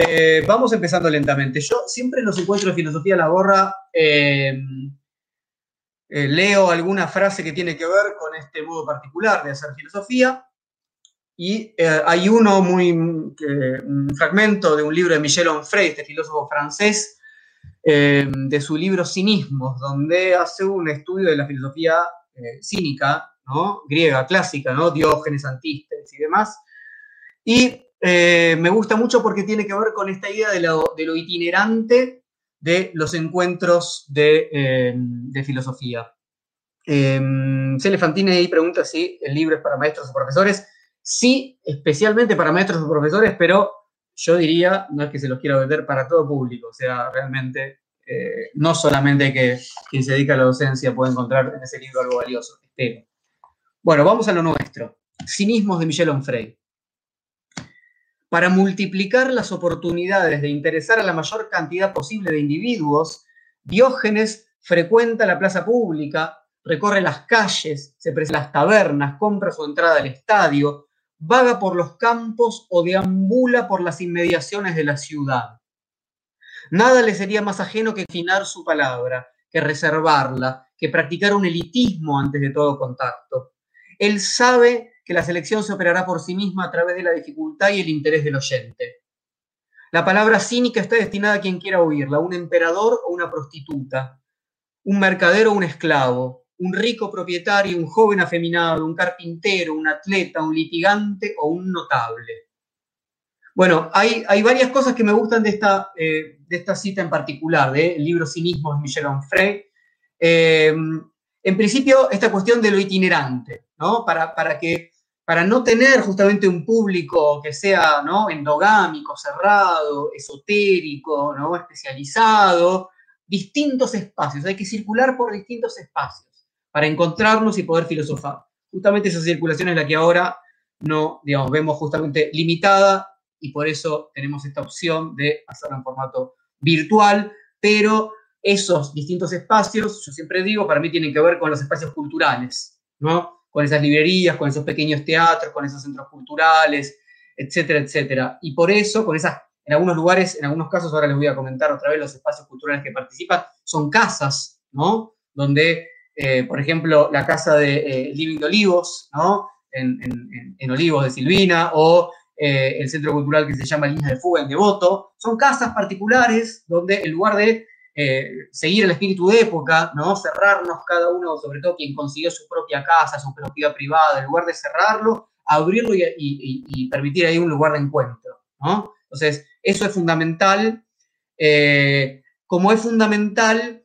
Eh, vamos empezando lentamente. Yo siempre en los encuentros de filosofía la gorra eh, eh, leo alguna frase que tiene que ver con este modo particular de hacer filosofía. Y hay uno muy, un fragmento de un libro de Michel Onfray, este filósofo francés, de su libro Cinismos, donde hace un estudio de la filosofía cínica, ¿no? griega, clásica, ¿no? Diógenes, Antístenes y demás. Y eh, me gusta mucho porque tiene que ver con esta idea de lo, itinerante de los encuentros de, eh, filosofía. Eh, Celefantine ahí pregunta si el libro es para maestros o profesores. Sí, especialmente para maestros o profesores, pero yo diría, no es que se los quiera vender para todo público, o sea, realmente eh, no solamente que quien se dedica a la docencia puede encontrar en ese libro algo valioso, Bueno, vamos a lo nuestro. Cinismos de Michel Onfray. Para multiplicar las oportunidades de interesar a la mayor cantidad posible de individuos, Diógenes frecuenta la plaza pública, recorre las calles, se presenta en las tabernas, compra su entrada al estadio, vaga por los campos o deambula por las inmediaciones de la ciudad. Nada le sería más ajeno que finar su palabra, que reservarla, que practicar un elitismo antes de todo contacto. Él sabe que la selección se operará por sí misma a través de la dificultad y el interés del oyente. La palabra cínica está destinada a quien quiera oírla, un emperador o una prostituta, un mercader o un esclavo, un rico propietario, un joven afeminado, un carpintero, un atleta, un litigante o un notable. Bueno, hay, hay varias cosas que me gustan de esta, eh, de esta cita en particular, del libro Cinismo de Michel Onfray. Eh, en principio, esta cuestión de lo itinerante, ¿no? Para, para que para no tener justamente un público que sea ¿no? endogámico, cerrado, esotérico, ¿no? especializado, distintos espacios, hay que circular por distintos espacios para encontrarnos y poder filosofar. Justamente esa circulación es la que ahora no, vemos justamente limitada y por eso tenemos esta opción de hacerlo en formato virtual, pero esos distintos espacios, yo siempre digo, para mí tienen que ver con los espacios culturales, ¿no? Con esas librerías, con esos pequeños teatros, con esos centros culturales, etcétera, etcétera. Y por eso, con esas, en algunos lugares, en algunos casos, ahora les voy a comentar otra vez los espacios culturales que participan, son casas, ¿no? Donde, eh, por ejemplo, la casa de eh, Living de Olivos, ¿no? En, Olivos de Silvina, o eh, el centro cultural que se llama Líneas de Fuga en Devoto, son casas particulares donde en lugar de eh, seguir el espíritu de época, ¿no? Cerrarnos cada uno, sobre todo quien consiguió su propia casa, su propiedad privada, en lugar de cerrarlo, abrirlo y, permitir ahí un lugar de encuentro, ¿no? Entonces, eso es fundamental. Eh, como es fundamental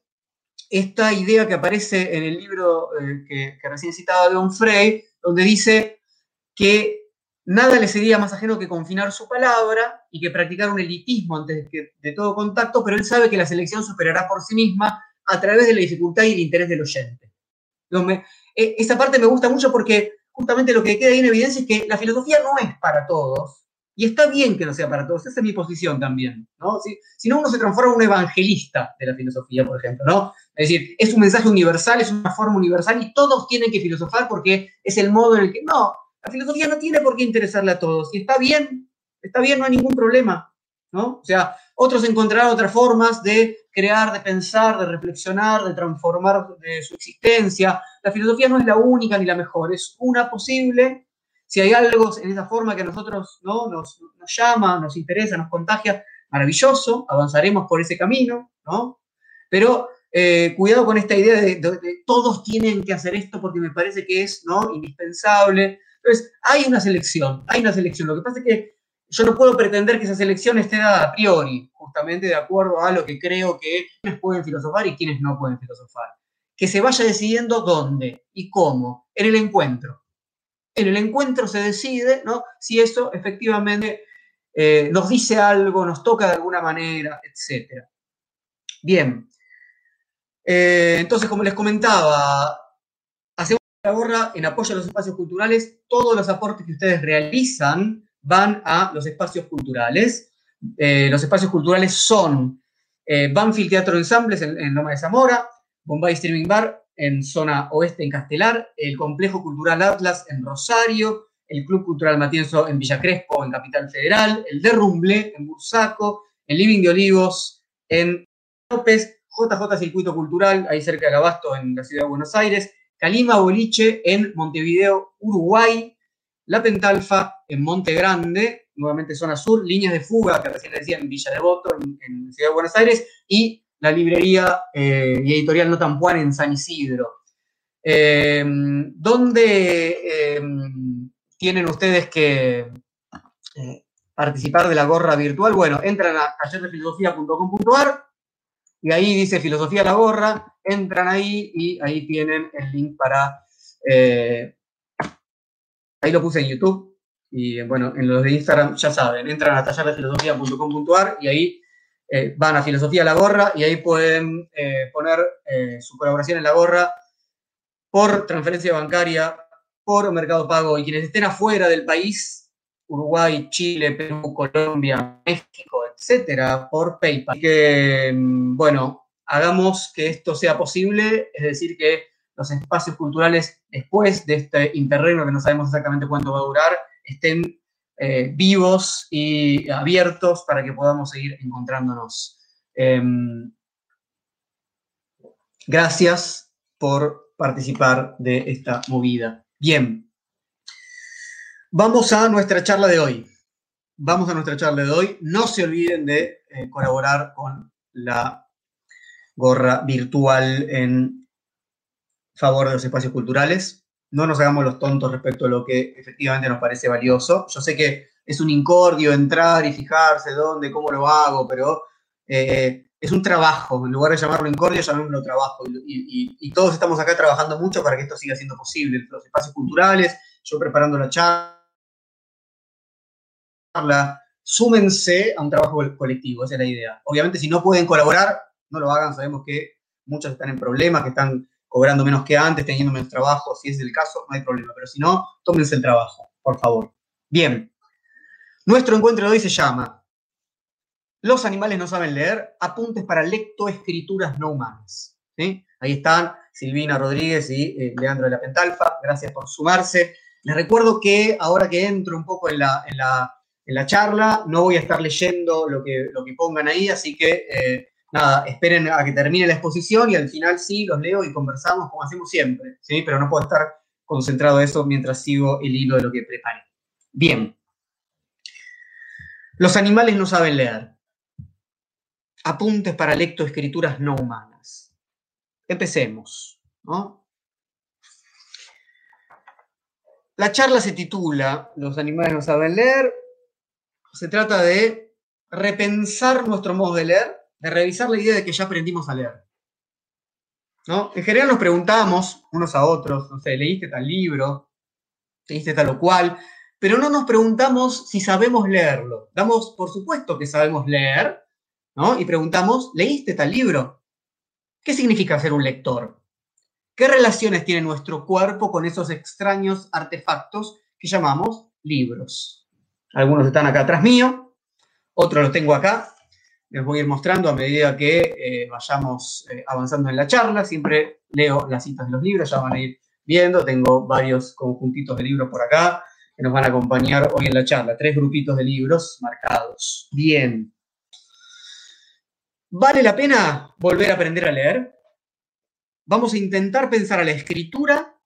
esta idea que aparece en el libro eh, que, que, recién citaba Don Frey, donde dice que Nada le sería más ajeno que confinar su palabra y que practicar un elitismo antes de, todo contacto, pero él sabe que la selección superará por sí misma a través de la dificultad y el interés del oyente. E, esa parte me gusta mucho porque justamente lo que queda ahí en evidencia es que la filosofía no es para todos, y está bien que no sea para todos, esa es mi posición también, ¿no? Si, no, uno se transforma en un evangelista de la filosofía, por ejemplo, ¿no? Es decir, es un mensaje universal, es una forma universal y todos tienen que filosofar porque es el modo en el que, no, la filosofía no tiene por qué interesarle a todos. Y está bien, está bien, no hay ningún problema. ¿no? O sea, otros encontrarán otras formas de crear, de pensar, de reflexionar, de transformar su existencia. La filosofía no es la única ni la mejor, es una posible. Si hay algo en esa forma que a nosotros ¿no? nos, llama, nos interesa, nos contagia, maravilloso, avanzaremos por ese camino, ¿no? Pero eh, cuidado con esta idea de, de, todos tienen que hacer esto porque me parece que es indispensable. Entonces, hay una selección, hay una selección. Lo que pasa es que yo no puedo pretender que esa selección esté dada a priori, justamente de acuerdo a lo que creo que quienes pueden filosofar y quienes no pueden filosofar. Que se vaya decidiendo dónde y cómo, en el encuentro. En el encuentro se decide ¿no? si eso efectivamente eh, nos dice algo, nos toca de alguna manera, etc. Bien. Eh, entonces, como les comentaba, gorra en apoyo a los espacios culturales, todos los aportes que ustedes realizan van a los espacios culturales. Eh, los espacios culturales son eh, Banfield Teatro Ensambles en, en, Loma de Zamora, Bombay Streaming Bar en zona oeste en Castelar, el Complejo Cultural Atlas en Rosario, el Club Cultural Matienzo en Villa Crespo, en Capital Federal, el Derrumble en Bursaco, el Living de Olivos en López, JJ Circuito Cultural, ahí cerca del Abasto, en la ciudad de Buenos Aires, Calima Boliche en Montevideo, Uruguay, La Pentalfa en Monte Grande, nuevamente zona sur, Líneas de Fuga, que recién decía, en Villa Devoto, en, en Ciudad de Buenos Aires, y la librería eh, y editorial No Tampuán en San Isidro. Eh, ¿Dónde eh, tienen ustedes que participar de la gorra virtual? Bueno, entran a tallerrefilosofía.com.ar y ahí dice filosofía la gorra, entran ahí y ahí tienen el link para... eh, ahí lo puse en YouTube y bueno, en los de Instagram ya saben, entran a tallerrefilosofía.com.ar y ahí eh, van a filosofía la gorra y ahí pueden eh, poner eh, su colaboración en la gorra por transferencia bancaria, por Mercado Pago y quienes estén afuera del país, Uruguay, Chile, Perú, Colombia, México, etcétera, por PayPal. Así que, mm, bueno, hagamos que esto sea posible, es decir, que los espacios culturales después de este interregno que no sabemos exactamente cuánto va a durar, estén eh, vivos y abiertos para que podamos seguir encontrándonos. Em, gracias por participar de esta movida. Bien, vamos a nuestra charla de hoy. Vamos a nuestra charla de hoy. No se olviden de eh, colaborar con la gorra virtual en favor de los espacios culturales. No nos hagamos los tontos respecto a lo que efectivamente nos parece valioso. Yo sé que es un incordio entrar y fijarse dónde, cómo lo hago, pero eh, es un trabajo. En lugar de llamarlo incordio, llamémoslo trabajo. Y, y- y todos estamos acá trabajando mucho para que esto siga siendo posible. Los espacios culturales, yo preparando la charla, súmense a un trabajo colectivo, esa es la idea. Obviamente, si no pueden colaborar, no lo hagan. Sabemos que muchos están en problemas, que están cobrando menos que antes, teniendo menos trabajo. Si es el caso, no hay problema. Pero si no, tómense el trabajo, por favor. Bien. Nuestro encuentro de hoy se llama Los animales no saben leer, apuntes para lectoescrituras no humanas. Ahí están Silvina Rodríguez y eh, Leandro de la Pentalfa. Gracias por sumarse. Les recuerdo que ahora que entro un poco en la, en la, en la charla, no voy a estar leyendo lo que, lo que pongan ahí, así que eh, nada, esperen a que termine la exposición y al final sí los leo y conversamos como hacemos siempre, ¿sí? Pero no puedo estar concentrado en eso mientras sigo el hilo de lo que preparé. Bien. Los animales no saben leer. Apuntes para lectoescrituras no humanas. Empecemos, ¿no? La charla se titula Los animales no saben leer. Se trata de repensar nuestro modo de leer, de revisar la idea de que ya aprendimos a leer. ¿No? En general nos preguntamos unos a otros, no sé, ¿leíste tal libro? ¿Leíste tal o cual? Pero no nos preguntamos si sabemos leerlo. Damos por supuesto que sabemos leer, ¿no? Y preguntamos, ¿leíste tal libro? ¿Qué significa ser un lector? ¿Qué relaciones tiene nuestro cuerpo con esos extraños artefactos que llamamos libros? Algunos están acá atrás mío, otros los tengo acá. Les voy a ir mostrando a medida que eh, vayamos eh, avanzando en la charla. Siempre leo las citas de los libros, ya van a ir viendo. Tengo varios conjuntitos de libros por acá que nos van a acompañar hoy en la charla. Tres grupitos de libros marcados. Bien. ¿Vale la pena volver a aprender a leer? Vamos a intentar pensar a la escritura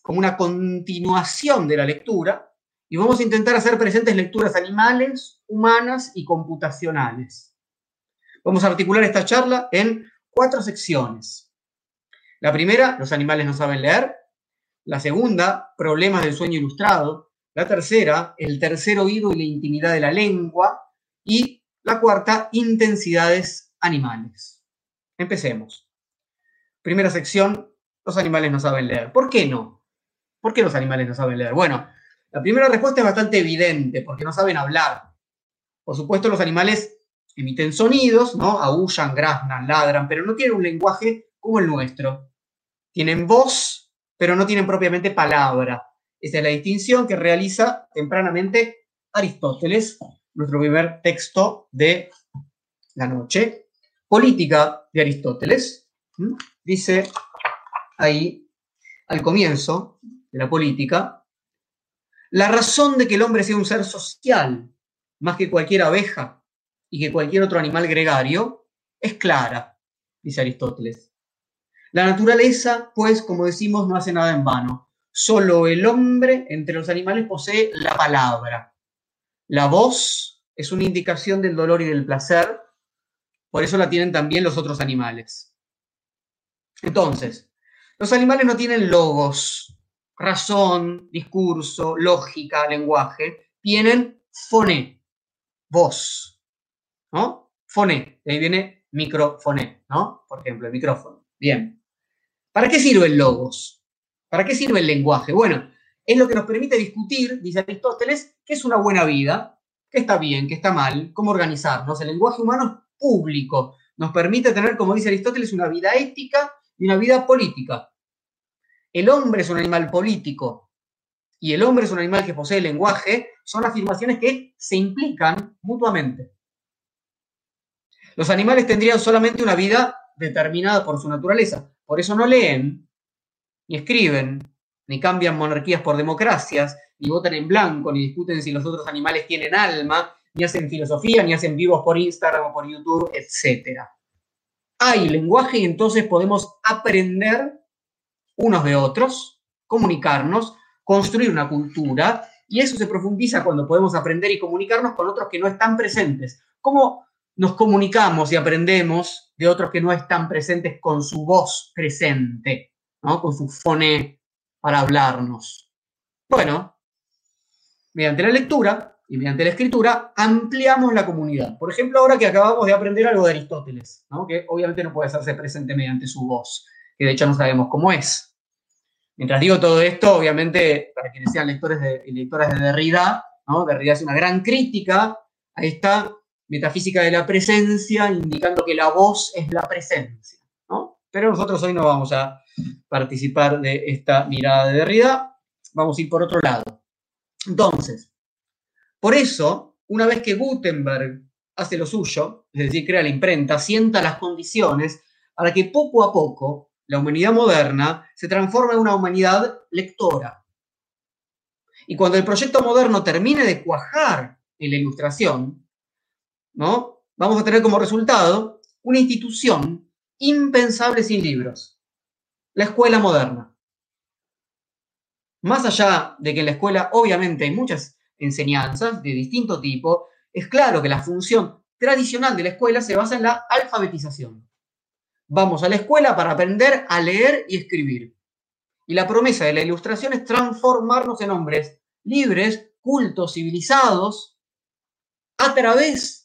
como una continuación de la lectura y vamos a intentar hacer presentes lecturas animales, humanas y computacionales. Vamos a articular esta charla en cuatro secciones. La primera, los animales no saben leer. La segunda, problemas del sueño ilustrado. La tercera, el tercer oído y la intimidad de la lengua. Y la cuarta, intensidades animales. Empecemos. Primera sección, los animales no saben leer. ¿Por qué no? ¿Por qué los animales no saben leer? Bueno, la primera respuesta es bastante evidente, porque no saben hablar. Por supuesto, los animales emiten sonidos, ¿no? Aullan, graznan, ladran, pero no tienen un lenguaje como el nuestro. Tienen voz, pero no tienen propiamente palabra. Esa es la distinción que realiza tempranamente Aristóteles, nuestro primer texto de la noche. Política de Aristóteles. Dice ahí, al comienzo de la política, La razón de que el hombre sea un ser social, más que cualquier abeja y que cualquier otro animal gregario, es clara, dice Aristóteles. La naturaleza, pues, como decimos, no hace nada en vano. Solo el hombre entre los animales posee la palabra. La voz es una indicación del dolor y del placer, por eso la tienen también los otros animales. Entonces, los animales no tienen logos, razón, discurso, lógica, lenguaje, tienen foné, voz, ¿no? Foné, de ahí viene microfoné, ¿no? Por ejemplo, el micrófono. Bien. ¿Para qué sirve el logos? ¿Para qué sirve el lenguaje? Bueno, es lo que nos permite discutir, dice Aristóteles, qué es una buena vida, qué está bien, qué está mal, cómo organizarnos. El lenguaje humano es público, nos permite tener, como dice Aristóteles, una vida ética y una vida política. El hombre es un animal político y el hombre es un animal que posee lenguaje, son afirmaciones que se implican mutuamente. Los animales tendrían solamente una vida determinada por su naturaleza. Por eso no leen, ni escriben, ni cambian monarquías por democracias, ni votan en blanco, ni discuten si los otros animales tienen alma, ni hacen filosofía, ni hacen vivos por Instagram o por YouTube, etc. Hay lenguaje y entonces podemos aprender unos de otros, comunicarnos, construir una cultura, y eso se profundiza cuando podemos aprender y comunicarnos con otros que no están presentes. ¿Cómo nos comunicamos y aprendemos de otros que no están presentes con su voz presente, ¿no? con su fone para hablarnos? Bueno, mediante la lectura y mediante la escritura ampliamos la comunidad. Por ejemplo, ahora que acabamos de aprender algo de Aristóteles, ¿no? que obviamente no puede hacerse presente mediante su voz, que de hecho no sabemos cómo es. Mientras digo todo esto, obviamente, para quienes sean lectores de, lectoras de Derrida, ¿no? Derrida hace una gran crítica a esta metafísica de la presencia, indicando que la voz es la presencia. ¿no? Pero nosotros hoy no vamos a participar de esta mirada de Derrida, vamos a ir por otro lado. Entonces, por eso, una vez que Gutenberg hace lo suyo, es decir, crea la imprenta, sienta las condiciones para que poco a poco la humanidad moderna se transforma en una humanidad lectora. Y cuando el proyecto moderno termine de cuajar en la ilustración, ¿no? vamos a tener como resultado una institución impensable sin libros, la escuela moderna. Más allá de que en la escuela obviamente hay muchas enseñanzas de distinto tipo, es claro que la función tradicional de la escuela se basa en la alfabetización. Vamos a la escuela para aprender a leer y escribir. Y la promesa de la ilustración es transformarnos en hombres libres, cultos, civilizados, a través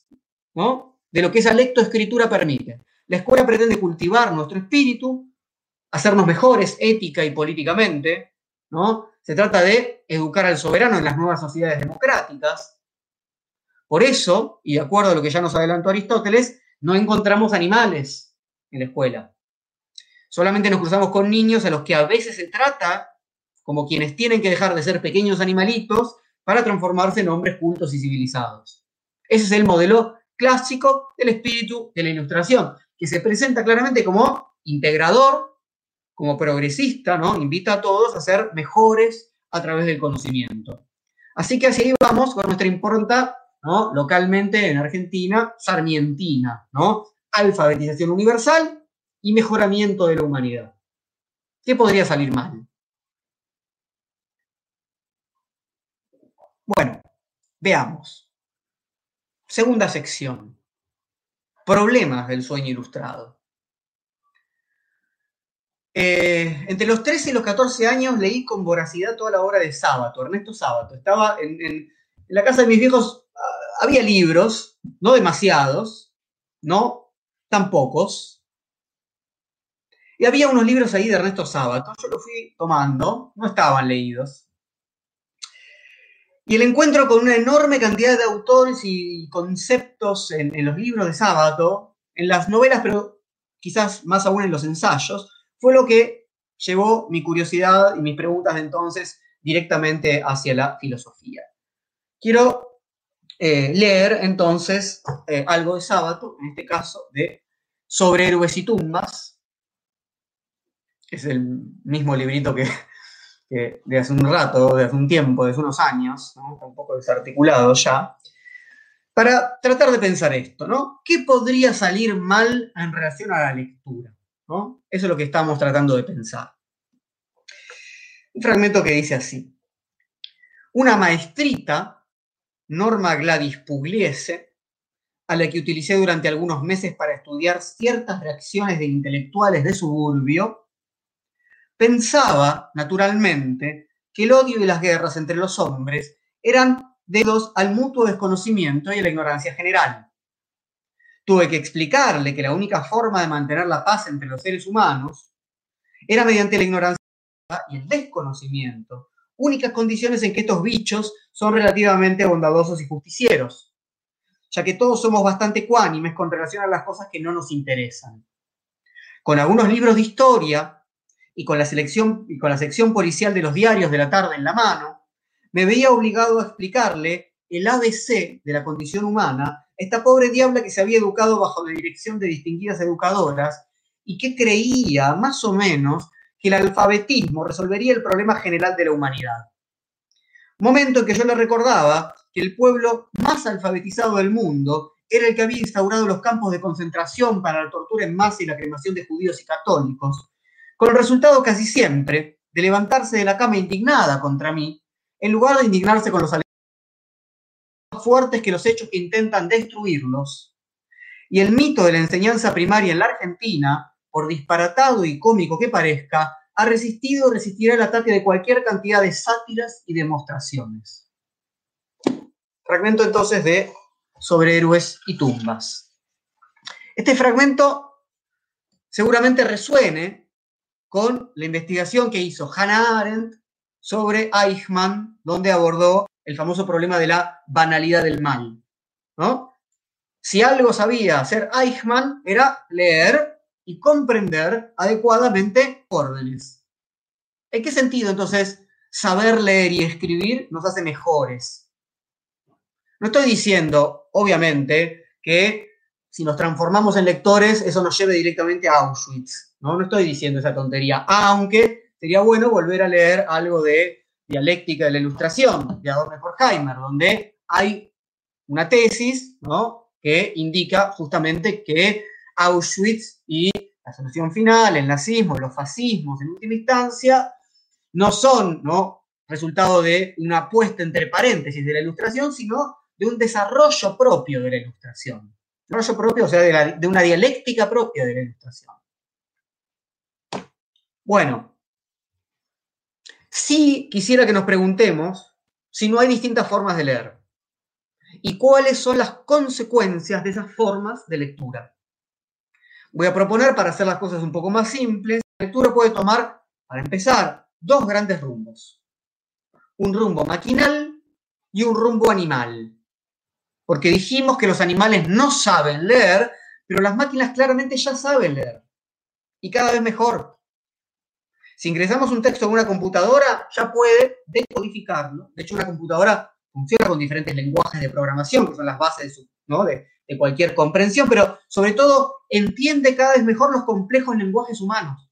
¿no? de lo que esa lectoescritura permite. La escuela pretende cultivar nuestro espíritu, hacernos mejores ética y políticamente. ¿no? Se trata de educar al soberano en las nuevas sociedades democráticas. Por eso, y de acuerdo a lo que ya nos adelantó Aristóteles, no encontramos animales en la escuela. Solamente nos cruzamos con niños a los que a veces se trata como quienes tienen que dejar de ser pequeños animalitos para transformarse en hombres cultos y civilizados. Ese es el modelo clásico del espíritu de la ilustración, que se presenta claramente como integrador, como progresista, ¿no? Invita a todos a ser mejores a través del conocimiento. Así que así vamos con nuestra impronta, ¿no? Localmente en Argentina, sarmientina, ¿no? alfabetización universal y mejoramiento de la humanidad. ¿Qué podría salir mal? Bueno, veamos. Segunda sección. Problemas del sueño ilustrado. Eh, entre los 13 y los 14 años leí con voracidad toda la obra de Sábato, Ernesto Sábato. Estaba en, en la casa de mis viejos, ah, había libros, no demasiados, ¿no? tan pocos. Y había unos libros ahí de Ernesto Sábato, yo los fui tomando, no estaban leídos. Y el encuentro con una enorme cantidad de autores y conceptos en, los libros de Sábato, en las novelas, pero quizás más aún en los ensayos, fue lo que llevó mi curiosidad y mis preguntas de entonces directamente hacia la filosofía. Quiero eh, leer entonces eh, algo de sábado, en este caso de Sobre héroes y tumbas. Es el mismo librito que de hace un rato, de hace un tiempo, de hace unos años, un poco desarticulado ya, para tratar de pensar esto, ¿no? ¿Qué podría salir mal en relación a la lectura? ¿no? Eso es lo que estamos tratando de pensar. Un fragmento que dice así. Una maestrita, Norma Gladys Pugliese, a la que utilicé durante algunos meses para estudiar ciertas reacciones de intelectuales de suburbio, pensaba, naturalmente, que el odio y las guerras entre los hombres eran dedos al mutuo desconocimiento y a la ignorancia general. Tuve que explicarle que la única forma de mantener la paz entre los seres humanos era mediante la ignorancia y el desconocimiento, únicas condiciones en que estos bichos son relativamente bondadosos y justicieros, ya que todos somos bastante ecuánimes con relación a las cosas que no nos interesan. Con algunos libros de historia y con la, selección, y con la sección policial de los diarios de la tarde en la mano, me veía obligado a explicarle el ABC de la condición humana, esta pobre diabla que se había educado bajo la dirección de distinguidas educadoras y que creía, más o menos, que el alfabetismo resolvería el problema general de la humanidad. Momento en que yo le recordaba que el pueblo más alfabetizado del mundo era el que había instaurado los campos de concentración para la tortura en masa y la cremación de judíos y católicos, con el resultado casi siempre de levantarse de la cama indignada contra mí, en lugar de indignarse con los más fuertes que los hechos que intentan destruirlos. Y el mito de la enseñanza primaria en la Argentina por disparatado y cómico que parezca, ha resistido o resistirá el ataque de cualquier cantidad de sátiras y demostraciones. Fragmento entonces de Sobre héroes y tumbas. Este fragmento seguramente resuene con la investigación que hizo Hannah Arendt sobre Eichmann, donde abordó el famoso problema de la banalidad del mal. ¿no? Si algo sabía hacer Eichmann era leer y comprender adecuadamente órdenes. ¿En qué sentido entonces saber leer y escribir nos hace mejores? No estoy diciendo, obviamente, que si nos transformamos en lectores eso nos lleve directamente a Auschwitz. No, no estoy diciendo esa tontería, aunque sería bueno volver a leer algo de dialéctica de la ilustración de Adorno Horkheimer, donde hay una tesis ¿no? que indica justamente que Auschwitz y la solución final, el nazismo, los fascismos en última instancia, no son ¿no? resultado de una puesta entre paréntesis de la ilustración, sino de un desarrollo propio de la ilustración. Desarrollo propio, o sea, de, de una dialéctica propia de la ilustración. Bueno, sí quisiera que nos preguntemos si no hay distintas formas de leer y cuáles son las consecuencias de esas formas de lectura. Voy a proponer, para hacer las cosas un poco más simples, la lectura puede tomar, para empezar, dos grandes rumbos. Un rumbo maquinal y un rumbo animal. Porque dijimos que los animales no saben leer, pero las máquinas claramente ya saben leer. Y cada vez mejor. Si ingresamos un texto en una computadora, ya puede decodificarlo. De hecho, una computadora funciona con diferentes lenguajes de programación, que son las bases de, cualquier comprensión, pero sobre todo entiende cada vez mejor los complejos lenguajes humanos,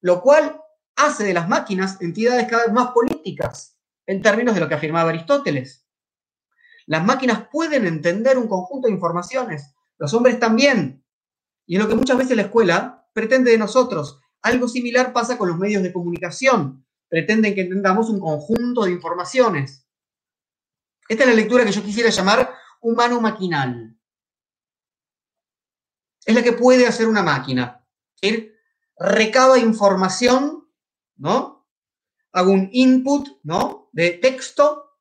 lo cual hace de las máquinas entidades cada vez más políticas, en términos de lo que afirmaba Aristóteles. Las máquinas pueden entender un conjunto de informaciones, los hombres también, y es lo que muchas veces la escuela pretende de nosotros. Algo similar pasa con los medios de comunicación, pretenden que entendamos un conjunto de informaciones. Esta es la lectura que yo quisiera llamar humano maquinal. Es la que puede hacer una máquina. Recaba información, ¿no? Hago un input, ¿no? De texto,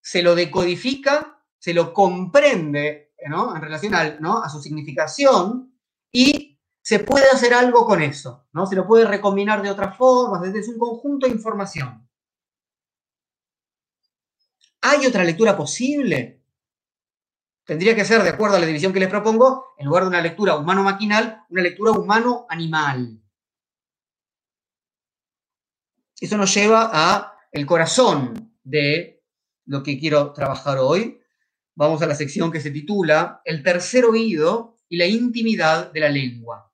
se lo decodifica, se lo comprende, ¿no? En relación al, ¿no? a su significación y se puede hacer algo con eso, ¿no? Se lo puede recombinar de otras formas, desde un conjunto de información. ¿Hay otra lectura posible? tendría que ser, de acuerdo a la división que les propongo, en lugar de una lectura humano-maquinal, una lectura humano-animal. Eso nos lleva a el corazón de lo que quiero trabajar hoy. Vamos a la sección que se titula El tercer oído y la intimidad de la lengua.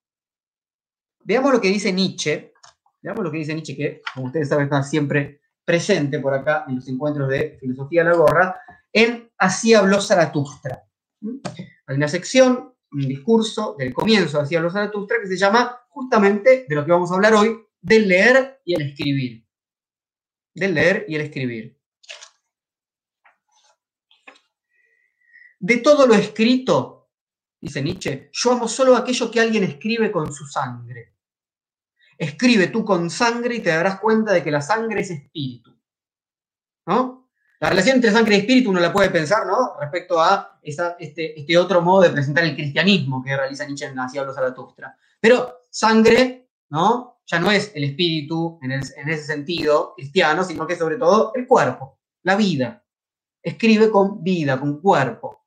Veamos lo que dice Nietzsche Veamos lo que dice Nietzsche, que, como ustedes saben, está siempre presente por acá en los encuentros de filosofía de la gorra, en Así habló Zaratustra. Hay una sección, un discurso del comienzo de Así habló Zaratustra que se llama justamente de lo que vamos a hablar hoy, del leer y el escribir. Del leer y el escribir. De todo lo escrito, dice Nietzsche, yo amo solo aquello que alguien escribe con su sangre. Escribe tú con sangre y te darás cuenta de que la sangre es espíritu. ¿No? La relación entre sangre y espíritu uno la puede pensar, ¿no? Respecto a este, este, otro modo de presentar el cristianismo que realiza Nietzsche en Hacia los Zaratustra. Pero sangre, ¿no? Ya no es el espíritu en, en ese sentido cristiano, sino que sobre todo el cuerpo, la vida. Escribe con vida, con cuerpo.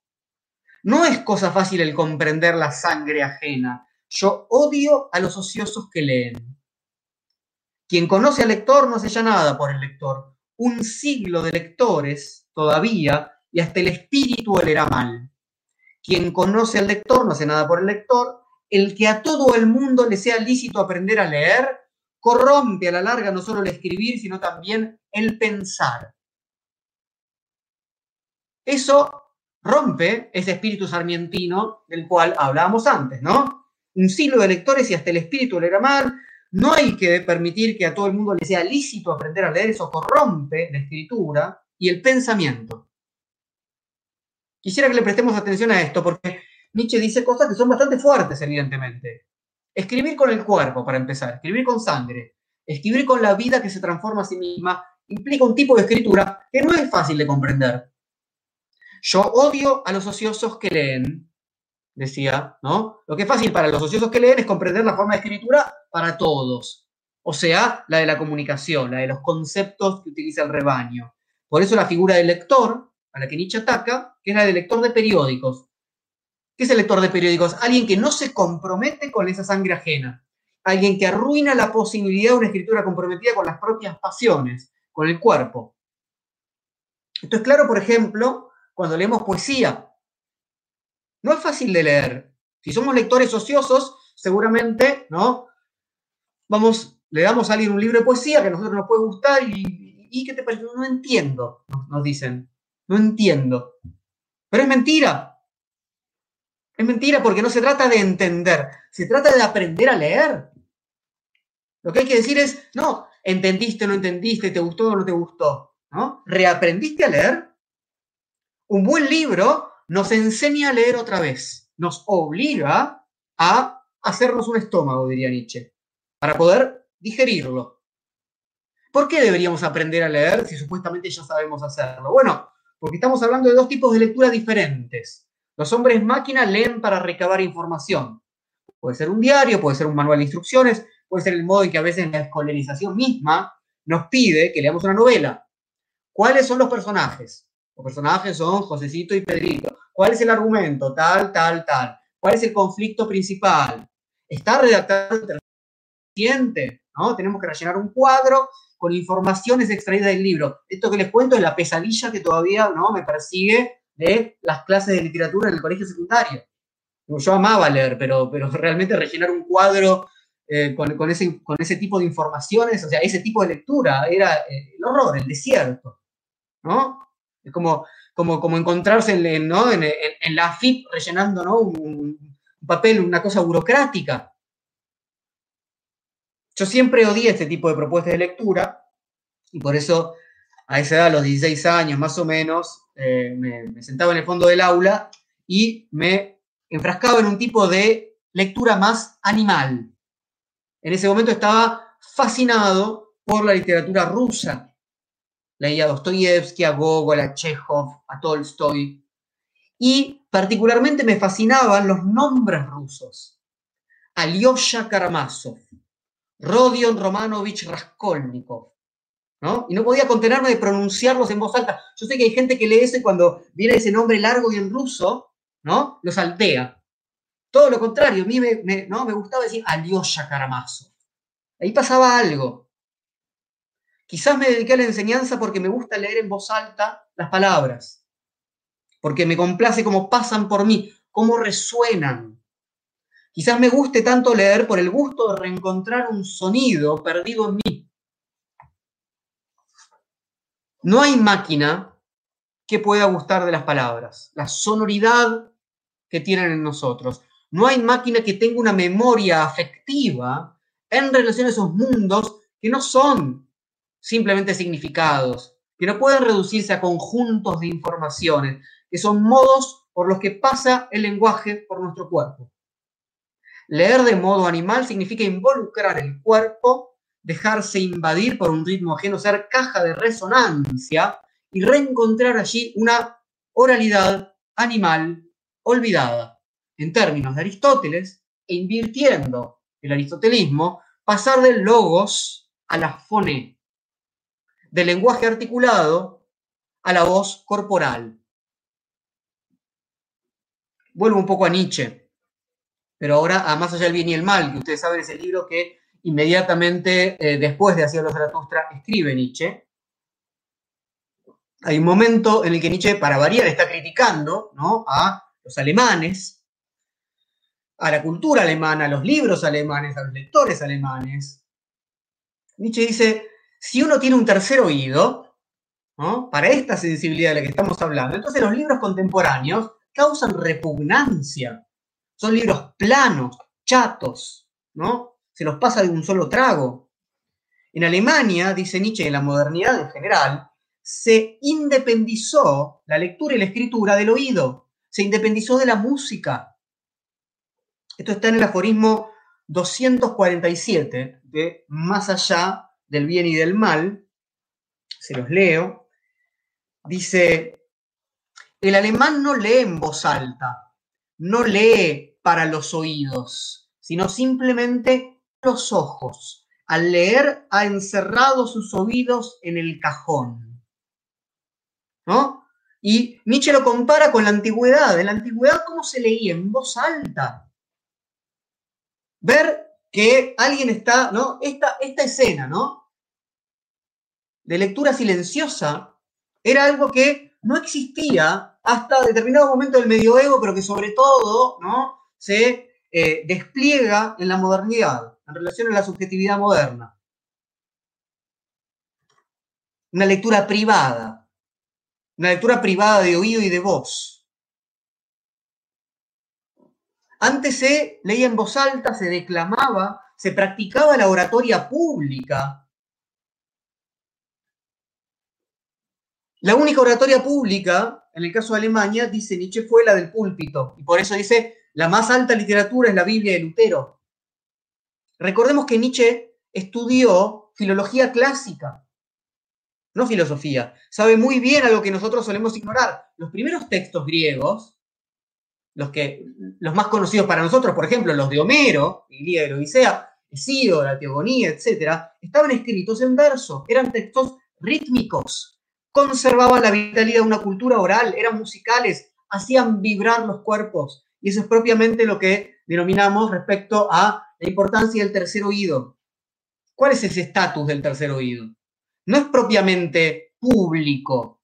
No es cosa fácil el comprender la sangre ajena. Yo odio a los ociosos que leen. Quien conoce al lector no hace ya nada por el lector. Un siglo de lectores todavía y hasta el espíritu olerá mal. Quien conoce al lector no hace nada por el lector. El que a todo el mundo le sea lícito aprender a leer, corrompe a la larga no solo el escribir, sino también el pensar. Eso rompe ese espíritu sarmientino del cual hablábamos antes, ¿no? Un siglo de lectores y hasta el espíritu le era mal. No hay que permitir que a todo el mundo le sea lícito aprender a leer, eso corrompe la escritura y el pensamiento. Quisiera que le prestemos atención a esto, porque Nietzsche dice cosas que son bastante fuertes, evidentemente. Escribir con el cuerpo, para empezar, escribir con sangre, escribir con la vida que se transforma a sí misma, implica un tipo de escritura que no es fácil de comprender. Yo odio a los ociosos que leen, decía, ¿no? Lo que es fácil para los ociosos que leen es comprender la forma de escritura para todos, o sea, la de la comunicación, la de los conceptos que utiliza el rebaño. Por eso la figura del lector, a la que Nietzsche ataca, que es la del lector de periódicos. ¿Qué es el lector de periódicos? Alguien que no se compromete con esa sangre ajena, alguien que arruina la posibilidad de una escritura comprometida con las propias pasiones, con el cuerpo. Esto es claro, por ejemplo, cuando leemos poesía. No es fácil de leer. Si somos lectores ociosos, seguramente, ¿no? Vamos, le damos a alguien un libro de poesía que a nosotros nos puede gustar y, y ¿qué te parece? No entiendo, nos dicen. No entiendo. Pero es mentira. Es mentira porque no se trata de entender, se trata de aprender a leer. Lo que hay que decir es, no, entendiste, no entendiste, te gustó o no te gustó, ¿no? ¿Reaprendiste a leer? Un buen libro nos enseña a leer otra vez, nos obliga a hacernos un estómago, diría Nietzsche, para poder digerirlo. ¿Por qué deberíamos aprender a leer si supuestamente ya sabemos hacerlo? Bueno, porque estamos hablando de dos tipos de lectura diferentes. Los hombres máquina leen para recabar información. Puede ser un diario, puede ser un manual de instrucciones, puede ser el modo en que a veces la escolarización misma nos pide que leamos una novela. ¿Cuáles son los personajes? Los personajes son Josecito y Pedrito. ¿Cuál es el argumento? Tal, tal, tal. ¿Cuál es el conflicto principal? Está redactado el ¿no? Tenemos que rellenar un cuadro con informaciones extraídas del libro. Esto que les cuento es la pesadilla que todavía ¿no? me persigue de las clases de literatura en el colegio secundario. Yo amaba leer, pero, pero realmente rellenar un cuadro eh, con, ese, con ese tipo de informaciones, o sea, ese tipo de lectura, era eh, el horror, el desierto. ¿no? Es como, como, como encontrarse en, la AFIP rellenando un, papel, una cosa burocrática. Yo siempre odié este tipo de propuestas de lectura y por eso a esa edad, a los 16 años más o menos, eh, me, sentaba en el fondo del aula y me enfrascaba en un tipo de lectura más animal. En ese momento estaba fascinado por la literatura rusa, leía a Dostoyevsky, a Gogol, a Chekhov, a Tolstoy, y particularmente me fascinaban los nombres rusos. Alyosha Karamazov, Rodion Romanovich Raskolnikov, ¿no? Y no podía contenerme de pronunciarlos en voz alta. Yo sé que hay gente que lee eso y cuando viene ese nombre largo y en ruso, ¿no? Lo saltea. Todo lo contrario, a mí me, ¿no? me gustaba decir Alyosha Karamazov. Ahí pasaba algo. Quizás me dediqué a la enseñanza porque me gusta leer en voz alta las palabras, porque me complace cómo pasan por mí, cómo resuenan. Quizás me guste tanto leer por el gusto de reencontrar un sonido perdido en mí. No hay máquina que pueda gustar de las palabras, la sonoridad que tienen en nosotros. No hay máquina que tenga una memoria afectiva en relación a esos mundos que no son simplemente significados, que no pueden reducirse a conjuntos de informaciones, que son modos por los que pasa el lenguaje por nuestro cuerpo. Leer de modo animal significa involucrar el cuerpo, dejarse invadir por un ritmo ajeno, ser caja de resonancia y reencontrar allí una oralidad animal olvidada. En términos de Aristóteles, e invirtiendo el aristotelismo, pasar del logos a la fone, del lenguaje articulado a la voz corporal. Vuelvo un poco a Nietzsche, pero ahora a Más allá del bien y el mal, que ustedes saben es el libro que inmediatamente eh, después de Hacia los Zaratustra escribe Nietzsche. Hay un momento en el que Nietzsche, para variar, está criticando ¿no? a los alemanes, a la cultura alemana, a los libros alemanes, a los lectores alemanes. Nietzsche dice, si uno tiene un tercer oído, para esta sensibilidad de la que estamos hablando, entonces los libros contemporáneos causan repugnancia. Son libros planos, chatos, ¿no? Se los pasa de un solo trago. En Alemania, dice Nietzsche, en la modernidad en general, se independizó la lectura y la escritura del oído, se independizó de la música. Esto está en el aforismo 247 de Más allá del bien y del mal, se los leo, dice, el alemán no lee en voz alta, no lee para los oídos, sino simplemente los ojos. Al leer ha encerrado sus oídos en el cajón. ¿No? Y Nietzsche lo compara con la antigüedad. En la antigüedad, ¿cómo se leía? En voz alta. Ver que alguien está, ¿no? Esta, esta escena, ¿no? De lectura silenciosa era algo que no existía hasta determinado momento del medioevo, pero que sobre todo ¿no? se eh, despliega en la modernidad, en relación a la subjetividad moderna. Una lectura privada, una lectura privada de oído y de voz. Antes se leía en voz alta, se declamaba, se practicaba la oratoria pública, La única oratoria pública, en el caso de Alemania, dice Nietzsche, fue la del púlpito. Y por eso dice, la más alta literatura es la Biblia de Lutero. Recordemos que Nietzsche estudió filología clásica, no filosofía. Sabe muy bien algo que nosotros solemos ignorar. Los primeros textos griegos, los, que, los más conocidos para nosotros, por ejemplo, los de Homero, Ilíada y Odisea, Hesíodo, la Teogonía, etc., estaban escritos en verso, eran textos rítmicos conservaban la vitalidad de una cultura oral, eran musicales, hacían vibrar los cuerpos. Y eso es propiamente lo que denominamos respecto a la importancia del tercer oído. ¿Cuál es ese estatus del tercer oído? No es propiamente público.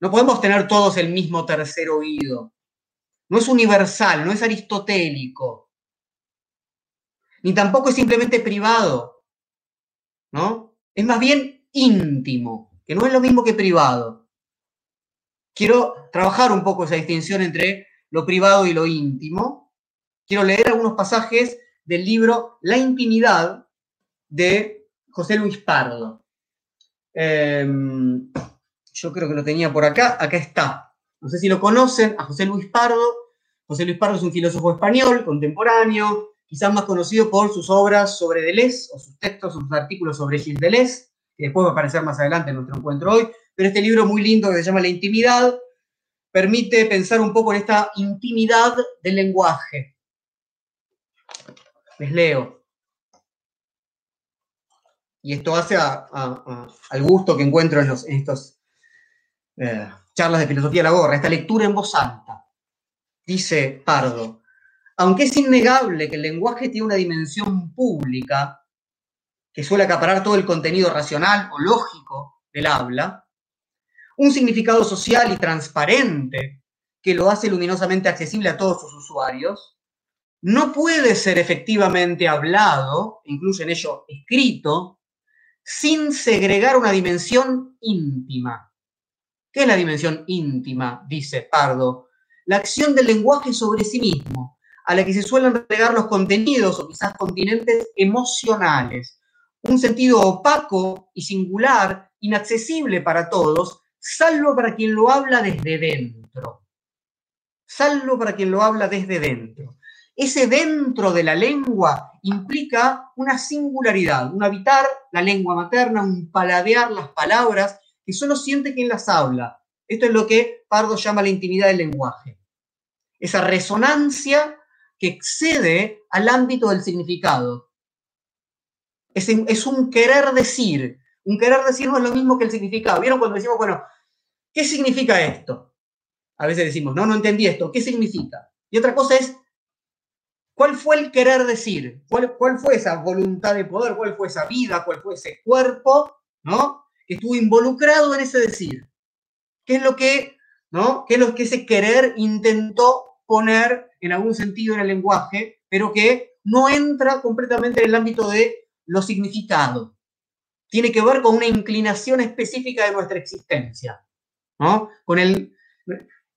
No podemos tener todos el mismo tercer oído. No es universal, no es aristotélico. Ni tampoco es simplemente privado. ¿No? Es más bien íntimo que no es lo mismo que privado. Quiero trabajar un poco esa distinción entre lo privado y lo íntimo. Quiero leer algunos pasajes del libro La intimidad de José Luis Pardo. Em, yo creo que lo tenía por acá, acá está. No sé si lo conocen, a José Luis Pardo. José Luis Pardo es un filósofo español contemporáneo, quizás más conocido por sus obras sobre Deleuze o sus textos, sus artículos sobre Gilles Deleuze que después va a aparecer más adelante en nuestro encuentro hoy, pero este libro muy lindo que se llama La intimidad permite pensar un poco en esta intimidad del lenguaje. Les leo. Y esto hace al gusto que encuentro en, los, estos eh, charlas de filosofía de la gorra, esta lectura en voz alta. Dice Pardo, aunque es innegable que el lenguaje tiene una dimensión pública, que suele acaparar todo el contenido racional o lógico del habla, un significado social y transparente que lo hace luminosamente accesible a todos sus usuarios, no puede ser efectivamente hablado, incluso en ello escrito, sin segregar una dimensión íntima. ¿Qué es la dimensión íntima? Dice Pardo. La acción del lenguaje sobre sí mismo, a la que se suelen relegar los contenidos o quizás continentes emocionales. Un sentido opaco y singular, inaccesible para todos, salvo para quien lo habla desde dentro. Salvo para quien lo habla desde dentro. Ese dentro de la lengua implica una singularidad, un habitar la lengua materna, un paladear las palabras que solo siente quien las habla. Esto es lo que Pardo llama la intimidad del lenguaje. Esa resonancia que excede al ámbito del significado. Es, un querer decir. Un querer decir no es lo mismo que el significado. ¿Vieron cuando decimos, bueno, ¿qué significa esto? A veces decimos, no, no entendí esto. ¿Qué significa? Y otra cosa es ¿Cuál fue el querer decir? ¿Cuál, ¿Cuál, fue esa voluntad de poder? ¿Cuál fue esa vida? ¿Cuál fue ese cuerpo? ¿No? Que estuvo involucrado en ese decir. ¿Qué es lo que, ¿no? ¿Qué es lo que ese querer intentó poner en algún sentido en el lenguaje, pero que no entra completamente en el ámbito de lo significado? Tiene que ver con una inclinación específica de nuestra existencia, ¿no? Con el,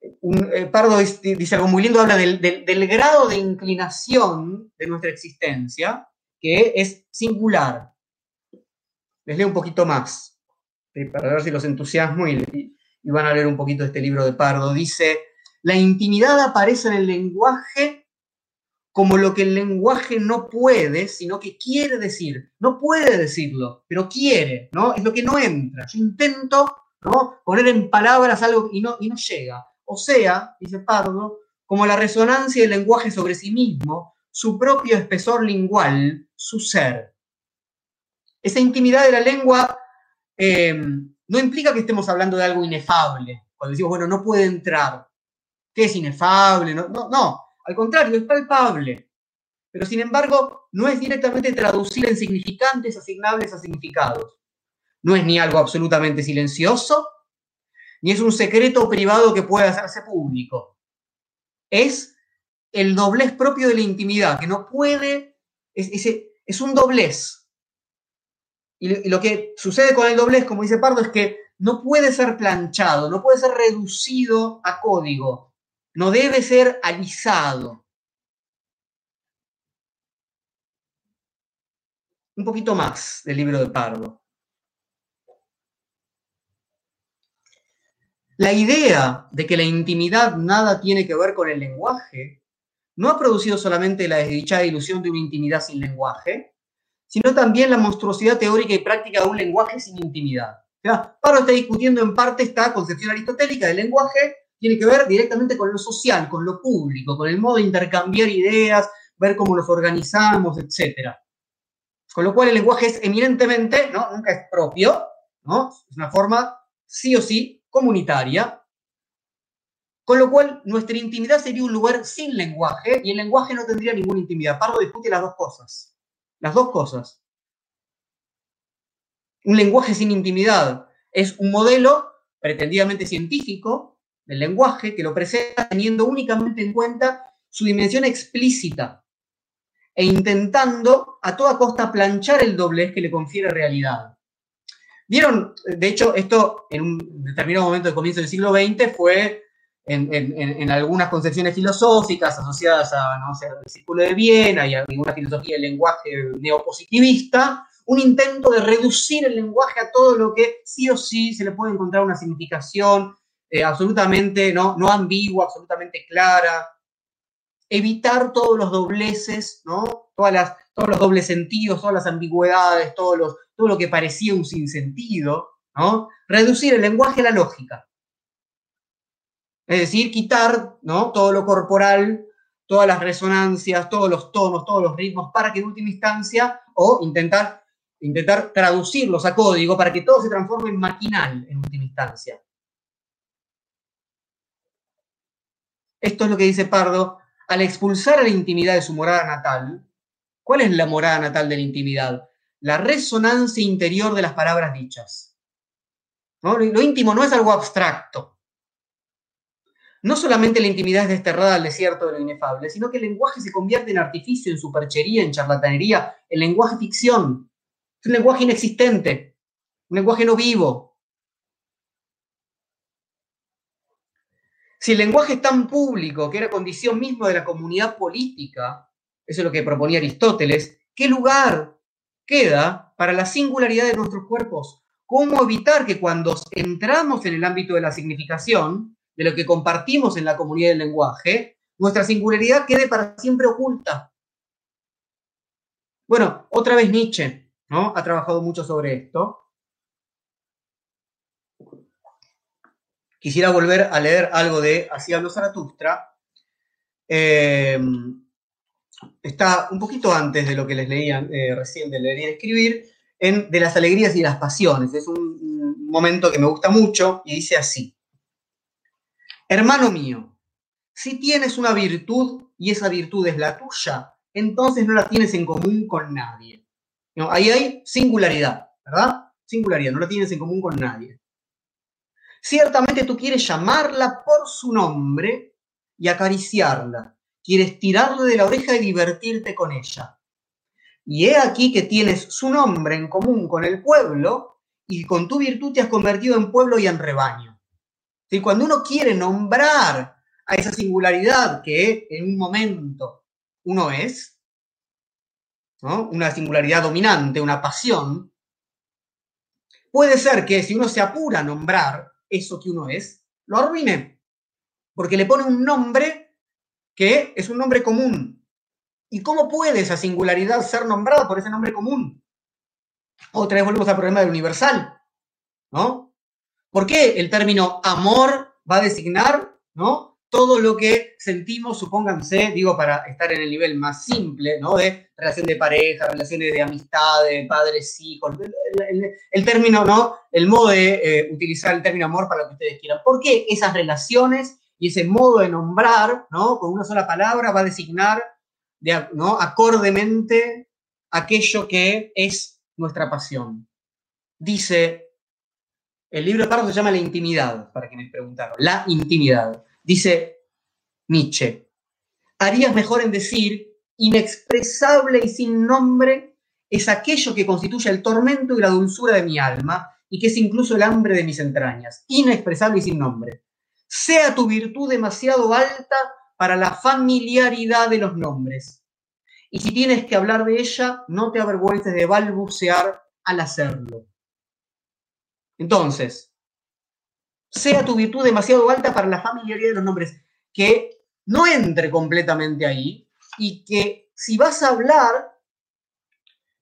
eh, Pardo dice algo muy lindo, habla del, grado de inclinación de nuestra existencia, que es singular. Les leo un poquito más, para ver si los entusiasmo y, y van a leer un poquito este libro de Pardo. Dice, la intimidad aparece en el lenguaje como lo que el lenguaje no puede, sino que quiere decir. No puede decirlo, pero quiere, ¿no? Es lo que no entra. Yo intento ¿no? poner en palabras algo y no, y no llega o sea, dice Pardo, como la resonancia del lenguaje sobre sí mismo, su propio espesor lingual, su ser. Esa intimidad de la lengua em, no implica que estemos hablando de algo inefable. Cuando decimos, bueno, no puede entrar. ¿Qué es inefable? No, no, no, al contrario, es palpable. Pero sin embargo, no es directamente traducir en significantes asignables a significados. No es ni algo absolutamente silencioso, ni es un secreto privado que pueda hacerse público. Es el doblez propio de la intimidad, que no puede, es, un doblez. Y, lo que sucede con el doblez, como dice Pardo, es que no puede ser planchado, no puede ser reducido a código, no debe ser alisado. Un poquito más del libro de Pardo. La idea de que la intimidad nada tiene que ver con el lenguaje no ha producido solamente la desdichada ilusión de una intimidad sin lenguaje, sino también la monstruosidad teórica y práctica de un lenguaje sin intimidad. O está discutiendo en parte esta concepción aristotélica del lenguaje, tiene que ver directamente con lo social, con lo público, con el modo de intercambiar ideas, ver cómo nos organizamos, etc. Con lo cual el lenguaje es eminentemente, ¿no? nunca es propio, ¿no? es una forma sí o sí comunitaria, con lo cual nuestra intimidad sería un lugar sin lenguaje y el lenguaje no tendría ninguna intimidad. Pardo discute las dos cosas. Las dos cosas. Un lenguaje sin intimidad es un modelo pretendidamente científico del lenguaje que lo presenta teniendo únicamente en cuenta su dimensión explícita e intentando a toda costa planchar el doblez que le confiere realidad. Vieron, de hecho, esto en un determinado momento del comienzo del siglo XX fue en, algunas concepciones filosóficas asociadas a, al Círculo de Viena y a alguna filosofía del lenguaje neopositivista, un intento de reducir el lenguaje a todo lo que sí o sí se le puede encontrar una significación eh, absolutamente no, no ambigua, absolutamente clara, evitar todos los dobleces, ¿no? Todas las, todos los dobles sentidos, todas las ambigüedades, todos los, todo lo que parecía un sinsentido, ¿no? Reducir el lenguaje a la lógica. Es decir, quitar ¿no? todo lo corporal, todas las resonancias, todos los tonos, todos los ritmos, para que en última instancia, o intentar, intentar traducirlos a código para que todo se transforme en maquinal en última instancia. Esto es lo que dice Pardo. Al expulsar a la intimidad de su morada natal, ¿cuál es la morada natal de la intimidad? la resonancia interior de las palabras dichas. Lo íntimo no es algo abstracto. no solamente la intimidad es desterrada al desierto de lo inefable, sino que el lenguaje se convierte en artificio, en superchería, en charlatanería, en lenguaje ficción. Es un lenguaje inexistente, un lenguaje no vivo. Si el lenguaje es tan público, que era condición misma de la comunidad política, eso es lo que proponía Aristóteles, ¿qué lugar queda para la singularidad de nuestros cuerpos? ¿Cómo evitar que cuando entramos en el ámbito de la significación, de lo que compartimos en la comunidad del lenguaje, nuestra singularidad quede para siempre oculta? Bueno, otra vez Nietzsche, ¿no? Ha trabajado mucho sobre esto. Quisiera volver a leer algo de Así habló Zaratustra. Eh, está un poquito antes de lo que les leían eh, recién de leer y escribir, en De las alegrías y las pasiones. Es un momento que me gusta mucho y dice así. Hermano mío, si tienes una virtud y esa virtud es la tuya, entonces no la tienes en común con nadie. ahí hay singularidad, ¿verdad? Singularidad, no la tienes en común con nadie. Ciertamente tú quieres llamarla por su nombre y acariciarla. Quieres tirarle de la oreja y divertirte con ella. Y he aquí que tienes su nombre en común con el pueblo y con tu virtud te has convertido en pueblo y en rebaño. Y Cuando uno quiere nombrar a esa singularidad que en un momento uno es, una singularidad dominante, una pasión, puede ser que si uno se apura a nombrar eso que uno es, lo arruine, porque le pone un nombre que es un nombre común, ¿Y cómo puede esa singularidad ser nombrada por ese nombre común? Otra vez volvemos al problema del universal, ¿no? ¿Por qué el término amor va a designar, ¿no? Todo lo que sentimos, supónganse, digo, para estar en el nivel más simple, ¿no? De relación de pareja, relaciones de amistad, de padres, hijos, el, término, ¿no? El modo de eh, utilizar el término amor para lo que ustedes quieran. ¿Por qué esas relaciones y ese modo de nombrar, ¿no? Con una sola palabra va a designar ¿no? acordemente aquello que es nuestra pasión. Dice, el libro de Pardo se llama La intimidad, para quienes preguntaron, la intimidad. Dice Nietzsche, harías mejor en decir, inexpresable y sin nombre es aquello que constituye el tormento y la dulzura de mi alma y que es incluso el hambre de mis entrañas, inexpresable y sin nombre. Sea tu virtud demasiado alta para la familiaridad de los nombres. Y si tienes que hablar de ella, no te avergüences de balbucear al hacerlo. Entonces, sea tu virtud demasiado alta para la familiaridad de los nombres, que no entre completamente ahí y que si vas a hablar,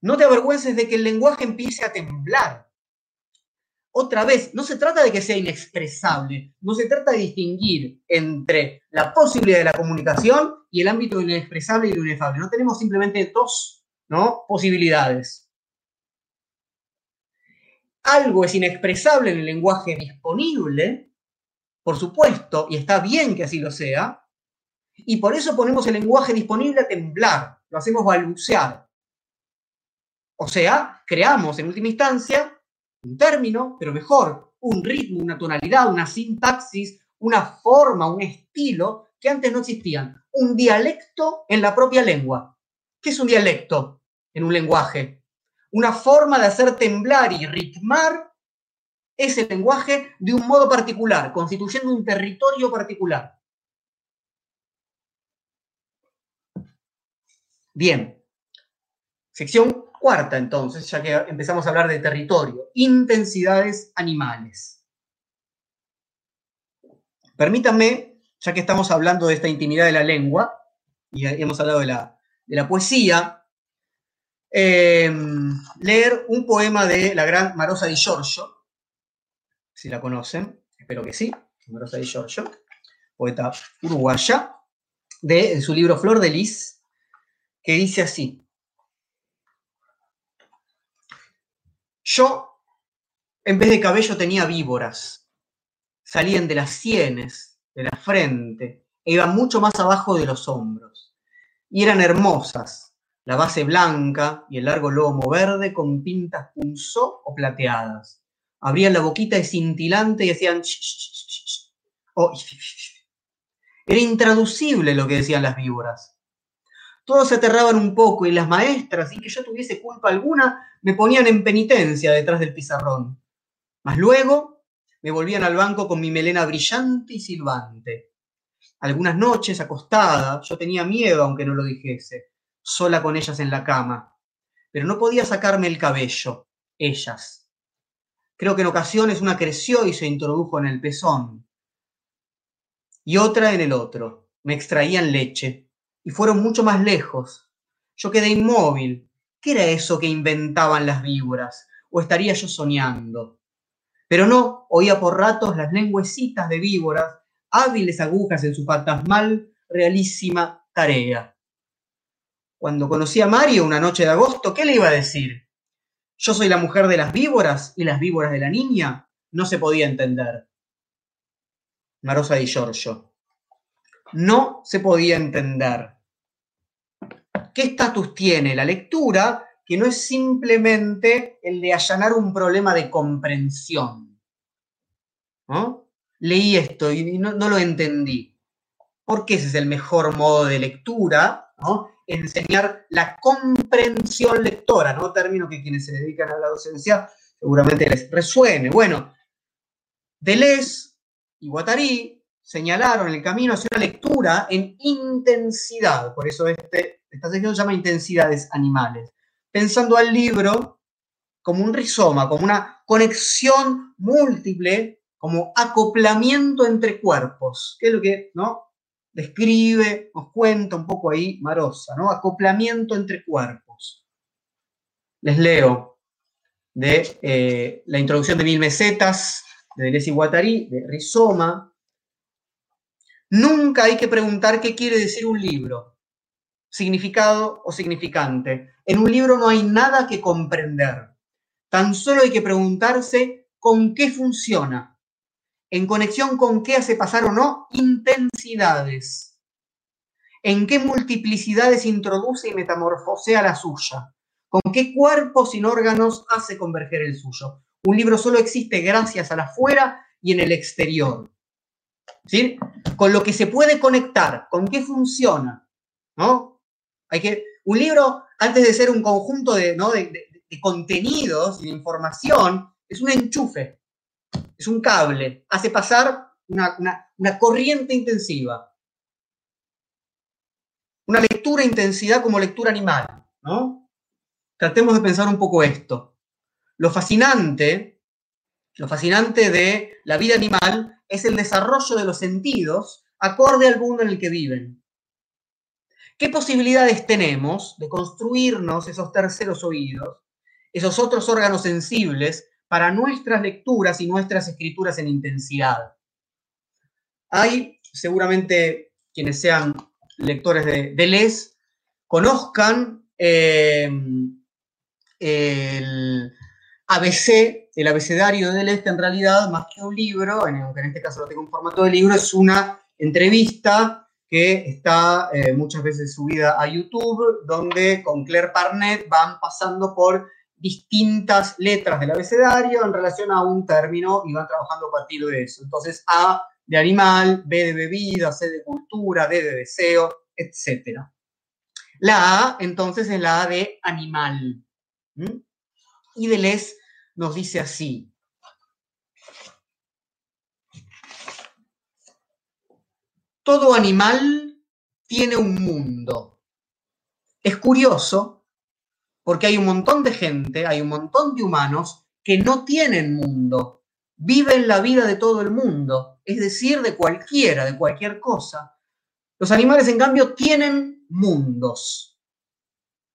no te avergüences de que el lenguaje empiece a temblar otra vez, no se trata de que sea inexpresable, no se trata de distinguir entre la posibilidad de la comunicación y el ámbito inexpresable y inefable. No tenemos simplemente dos ¿no? posibilidades. Algo es inexpresable en el lenguaje disponible, por supuesto, y está bien que así lo sea, y por eso ponemos el lenguaje disponible a temblar, lo hacemos balbucear. O sea, creamos en última instancia un término, pero mejor, un ritmo, una tonalidad, una sintaxis, una forma, un estilo que antes no existían. Un dialecto en la propia lengua. ¿Qué es un dialecto en un lenguaje? Una forma de hacer temblar y ritmar ese lenguaje de un modo particular, constituyendo un territorio particular. Bien, sección Cuarta, entonces, ya que empezamos a hablar de territorio, intensidades animales. Permítanme, ya que estamos hablando de esta intimidad de la lengua, y hemos hablado de la, poesía, em, leer un poema de la gran Marosa di Giorgio, si la conocen, espero que sí, Marosa di Giorgio, poeta uruguaya, de su libro Flor de Lis, que dice así, Yo, en vez de cabello, tenía víboras. Salían de las sienes, de la frente, e iban mucho más abajo de los hombros. Y eran hermosas, la base blanca y el largo lomo verde con pintas punzó o plateadas. Abrían la boquita de cintilante y hacían... Era intraducible lo que decían las víboras. Todos se aterraban un poco y las maestras, sin que yo tuviese culpa alguna, me ponían en penitencia detrás del pizarrón. Mas luego me volvían al banco con mi melena brillante y silbante. Algunas noches, acostada, yo tenía miedo aunque no lo dijese, sola con ellas en la cama. Pero no podía sacarme el cabello, ellas. Creo que en ocasiones una creció y se introdujo en el pezón. Y otra en el otro. Me extraían leche. Y fueron mucho más lejos. Yo quedé inmóvil. ¿Qué era eso que inventaban las víboras? ¿O estaría yo soñando? Pero no, oía por ratos las lengüecitas de víboras, hábiles agujas en su fantasmal, realísima tarea. Cuando conocí a Mario una noche de agosto, ¿qué le iba a decir? Yo soy la mujer de las víboras y las víboras de la niña. No se podía entender. Marosa di Giorgio. No se podía entender. ¿Qué estatus tiene la lectura que no es simplemente el de allanar un problema de comprensión. Leí esto y no, lo entendí. Porque ese es el mejor modo de lectura, enseñar la comprensión lectora, ¿no? Término que quienes se dedican a la docencia seguramente les resuene. Bueno, Deleuze y Guattari señalaron el camino hacia una lectura en intensidad, por eso este, esta sección se llama Intensidades Animales pensando al libro como un rizoma, como una conexión múltiple, como acoplamiento entre cuerpos, que es lo que ¿no? Describe, nos cuenta un poco ahí Marosa, ¿no? acoplamiento entre cuerpos. Les leo de eh, la introducción de Mil Mesetas, de Deleuze y Guattari, de Rizoma. Nunca hay que preguntar qué quiere decir un libro significado o significante. En un libro no hay nada que comprender. Tan solo hay que preguntarse con qué funciona, en conexión con qué hace pasar o no intensidades, en qué multiplicidades introduce y metamorfosea la suya, con qué cuerpos sin órganos hace converger el suyo. Un libro solo existe gracias al afuera y en el exterior. ¿Sí? Con lo que se puede conectar, con qué funciona, ¿no? Hay que, un libro, antes de ser un conjunto de, contenidos y de información, es un enchufe, es un cable, hace pasar una, corriente intensiva. Una lectura intensidad como lectura animal, ¿no? Tratemos de pensar un poco esto. Lo fascinante, lo fascinante de la vida animal es el desarrollo de los sentidos acorde al mundo en el que viven. ¿Qué posibilidades tenemos de construirnos esos terceros oídos, esos otros órganos sensibles para nuestras lecturas y nuestras escrituras en intensidad? Hay seguramente quienes sean lectores de Deleuze conozcan eh, el ABC, el abecedario de Deleuze, en realidad, más que un libro, aunque en este caso lo tengo en formato de libro, es una entrevista que está eh, muchas veces subida a YouTube, donde con Claire Parnet van pasando por distintas letras del abecedario en relación a un término y van trabajando a partir de eso. Entonces, A de animal, B de bebida, C de cultura, D de deseo, etc. La A, entonces, es la A de animal. Y Deleuze nos dice así, todo animal tiene un mundo. Es curioso porque hay un montón de gente, hay un montón de humanos que no tienen mundo, viven la vida de todo el mundo, es decir, de cualquiera, de cualquier cosa. Los animales, en cambio, tienen mundos.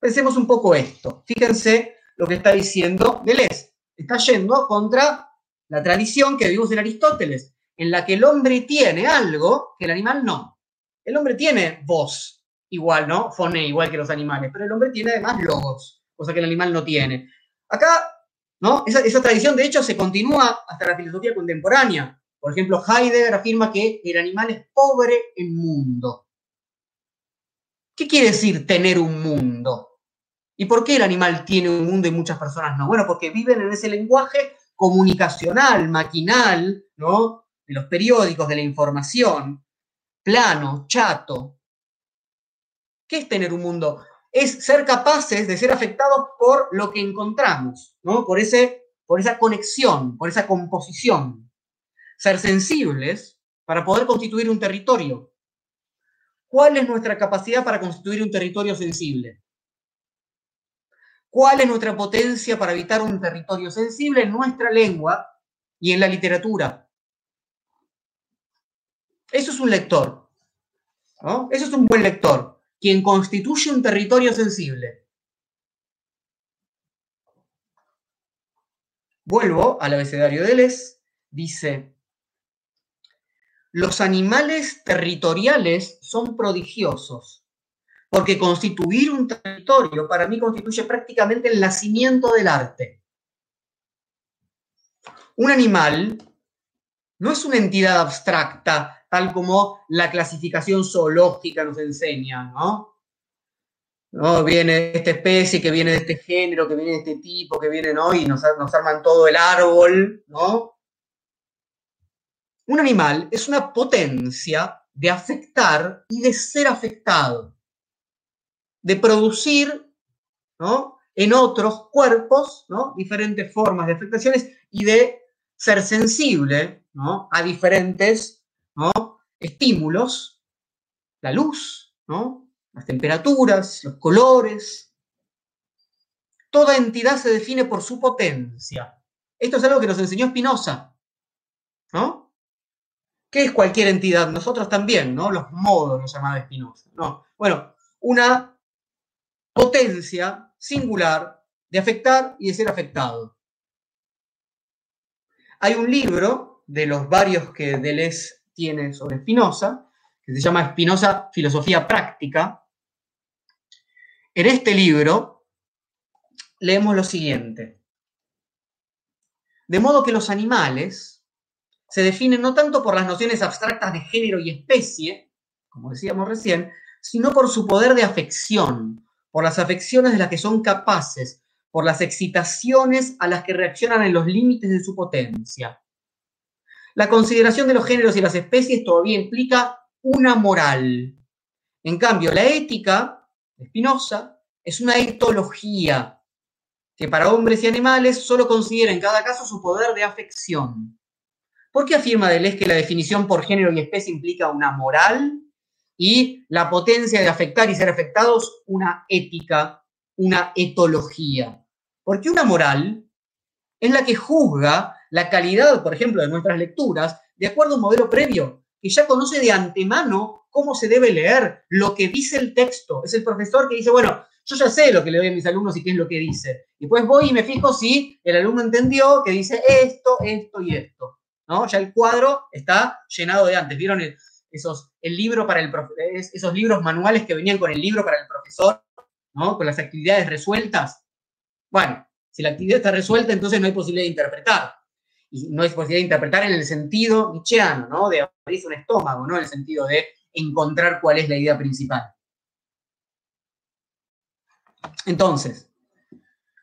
Pensemos un poco esto. Fíjense lo que está diciendo Deleuze. Está yendo contra la tradición que vimos en Aristóteles en la que el hombre tiene algo que el animal no. El hombre tiene voz, igual, ¿no? Fone, igual que los animales, pero el hombre tiene además logos, cosa que el animal no tiene. Acá, ¿no? Esa, tradición, de hecho, se continúa hasta la filosofía contemporánea. Por ejemplo, Heidegger afirma que el animal es pobre en mundo. ¿Qué quiere decir tener un mundo? ¿Y por qué el animal tiene un mundo y muchas personas no? Bueno, porque viven en ese lenguaje comunicacional, maquinal, ¿no? de los periódicos, de la información. plano, chato. ¿Qué es tener un mundo? Es ser capaces de ser afectados por lo que encontramos, ¿no? Por, ese, por esa conexión, por esa composición. Ser sensibles para poder constituir un territorio. ¿Cuál es nuestra capacidad para constituir un territorio sensible? ¿Cuál es nuestra potencia para evitar un territorio sensible en nuestra lengua y en la literatura? Eso es un lector. ¿no? Eso es un buen lector, quien constituye un territorio sensible. Vuelvo al abecedario de Les. Dice, los animales territoriales son prodigiosos, porque constituir un territorio para mí constituye prácticamente el nacimiento del arte. Un animal no es una entidad abstracta, tal como la clasificación zoológica nos enseña, ¿no? ¿no? Viene esta especie, que viene de este género, que viene de este tipo, que viene, ¿no? Y nos, nos arman todo el árbol, ¿no? Un animal es una potencia de afectar y de ser afectado, de producir ¿no? en otros cuerpos ¿no? diferentes formas de afectaciones y de ser sensible ¿no? a diferentes estímulos, la luz, las temperaturas, los colores. Toda entidad se define por su potencia. Esto es algo que nos enseñó Spinoza. ¿no? ¿Qué es cualquier entidad? Nosotros también, ¿no? Los modos, los llamaba Spinoza. No. Bueno, una potencia singular de afectar y de ser afectado. Hay un libro de los varios que Deleuze tiene sobre Spinoza, que se llama Spinoza Filosofía Práctica. En este libro leemos lo siguiente. De modo que los animales, se definen no tanto por las nociones abstractas de género y especie, como decíamos recién, sino por su poder de afección, por las afecciones de las que son capaces, por las excitaciones a las que reaccionan en los límites de su potencia. La consideración de los géneros y las especies todavía implica una moral. En cambio, la ética de Spinoza es una etología que para hombres y animales solo considera en cada caso su poder de afección. ¿Por qué afirma Deleuze que la definición por género y especie implica una moral y la potencia de afectar y ser afectados una ética, una etología? Porque una moral es la que juzga la calidad, por ejemplo, de nuestras lecturas de acuerdo a un modelo previo, que ya conoce de antemano cómo se debe leer, lo que dice el texto. Es el profesor que dice, bueno, yo ya sé lo que le doy a mis alumnos y qué es lo que dice. Y después voy y me fijo si el alumno entendió que dice esto, esto y esto. Ya el cuadro está llenado de antes. ¿Vieron esos, el libro para el esos libros manuales que venían con el libro para el profesor, ¿no? Con las actividades resueltas. Bueno, si la actividad está resuelta, entonces no hay posibilidad de interpretar. Y no posibilidad de interpretar en el sentido nietzscheano, ¿no? De abrirse un estómago, ¿no? En el sentido de encontrar cuál es la idea principal. Entonces,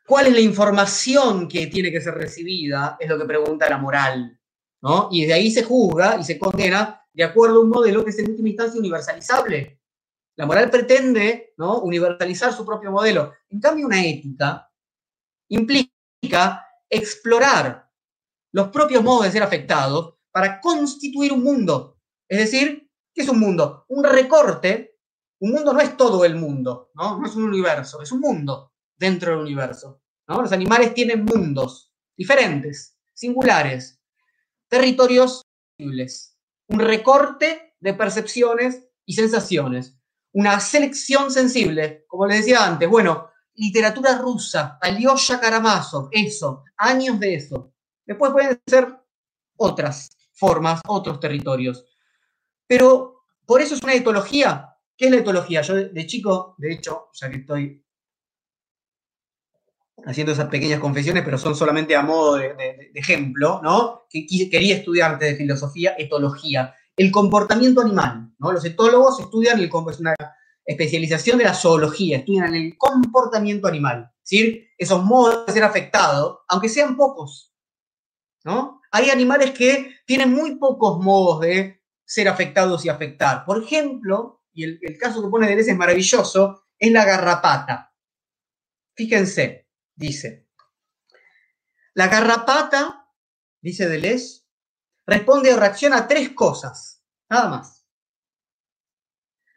¿cuál es la información que tiene que ser recibida? Es lo que pregunta la moral. Y de ahí se juzga y se condena de acuerdo a un modelo que es en última instancia universalizable. La moral pretende ¿no? universalizar su propio modelo. En cambio, una ética implica explorar los propios modos de ser afectados para constituir un mundo. Es decir, ¿qué es un mundo? Un recorte. Un mundo no es todo el mundo, ¿no? No es un universo, es un mundo dentro del universo. Los animales tienen mundos diferentes, singulares, territorios posibles, un recorte de percepciones y sensaciones, una selección sensible, como les decía antes, bueno, literatura rusa, Alyosha Karamazov, eso, años de eso. Después pueden ser otras formas, otros territorios. Pero por eso es una etología. ¿Qué es la etología? Yo de chico, de hecho, ya que estoy haciendo esas pequeñas confesiones, pero son solamente a modo de, ejemplo, ¿no? Que quería estudiar de filosofía, etología, el comportamiento animal, ¿no? Los etólogos estudian, el, es una especialización de la zoología, estudian el comportamiento animal, esos modos de ser afectado, aunque sean pocos, Hay animales que tienen muy pocos modos de ser afectados y afectar. Por ejemplo, y el, el caso que pone Deleuze es maravilloso, es la garrapata. Fíjense, dice, la garrapata, dice Deleuze, responde o reacciona a tres cosas, nada más.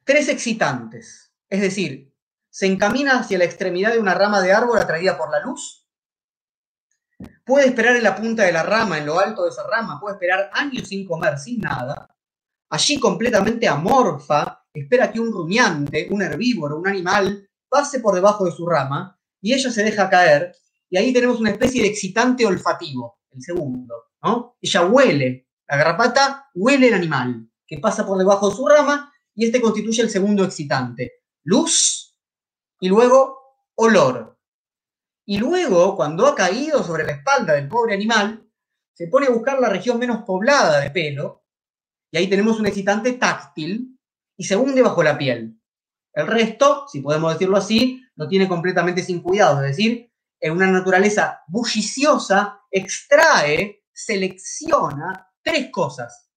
Tres excitantes, es decir, se encamina hacia la extremidad de una rama de árbol atraída por la luz, puede esperar en la punta de la rama, en lo alto de esa rama, puede esperar años sin comer, sin nada, allí completamente amorfa, espera que un rumiante, un herbívoro, un animal, pase por debajo de su rama y ella se deja caer y ahí tenemos una especie de excitante olfativo, el segundo, ¿no? Ella huele, la garrapata huele el animal que pasa por debajo de su rama y este constituye el segundo excitante, luz y luego olor. Y luego, cuando ha caído sobre la espalda del pobre animal, se pone a buscar la región menos poblada de pelo y ahí tenemos un excitante táctil y se hunde bajo la piel. El resto, si podemos decirlo así, lo tiene completamente sin cuidado, es decir, en una naturaleza bulliciosa extrae, selecciona tres cosas.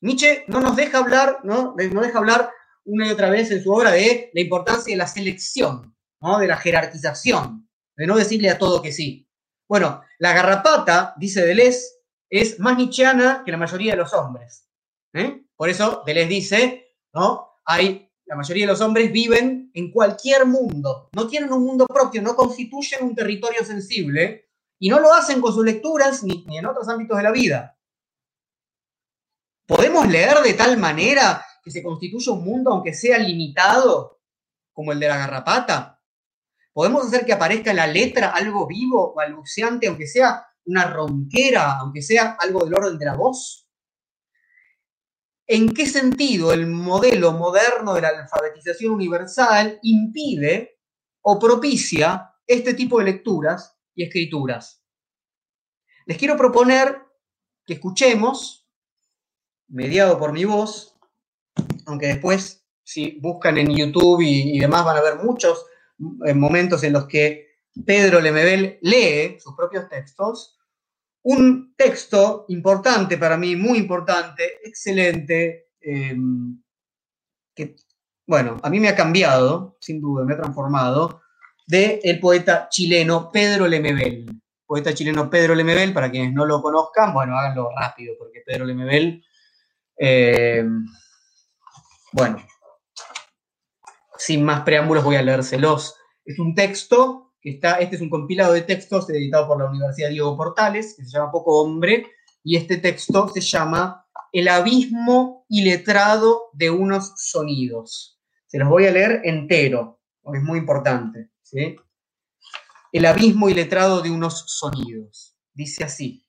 Nietzsche no nos deja hablar, ¿no? Nos deja hablar una y otra vez en su obra de la importancia de la selección, ¿no? de la jerarquización, de no decirle a todo que sí. Bueno, la garrapata, dice Deleuze, es más nietzscheana que la mayoría de los hombres. ¿eh? Por eso Deleuze dice, ¿no? Hay, la mayoría de los hombres viven en cualquier mundo, no tienen un mundo propio, no constituyen un territorio sensible y no lo hacen con sus lecturas ni, ni en otros ámbitos de la vida. ¿Podemos leer de tal manera que se constituya un mundo, aunque sea limitado, como el de la garrapata? ¿Podemos hacer que aparezca en la letra algo vivo, balbuceante, aunque sea una ronquera, aunque sea algo del orden de la voz? ¿En qué sentido el modelo moderno de la alfabetización universal impide o propicia este tipo de lecturas y escrituras? Les quiero proponer que escuchemos, mediado por mi voz, aunque después si buscan en YouTube y, y demás van a ver muchos eh, momentos en los que Pedro Lemebel lee sus propios textos, un texto importante para mí, muy importante, excelente, eh, que, bueno, a mí me ha cambiado, sin duda, me ha transformado, de el poeta chileno Pedro Lemebel. Poeta chileno Pedro Lemebel, para quienes no lo conozcan, bueno, háganlo rápido, porque Pedro Lemebel, eh, bueno, sin más preámbulos voy a leérselos. Es un texto que está, este es un compilado de textos editado por la Universidad Diego Portales, que se llama Poco Hombre, y este texto se llama El abismo iletrado de unos sonidos. Se los voy a leer entero, porque es muy importante. El abismo iletrado de unos sonidos. Dice así.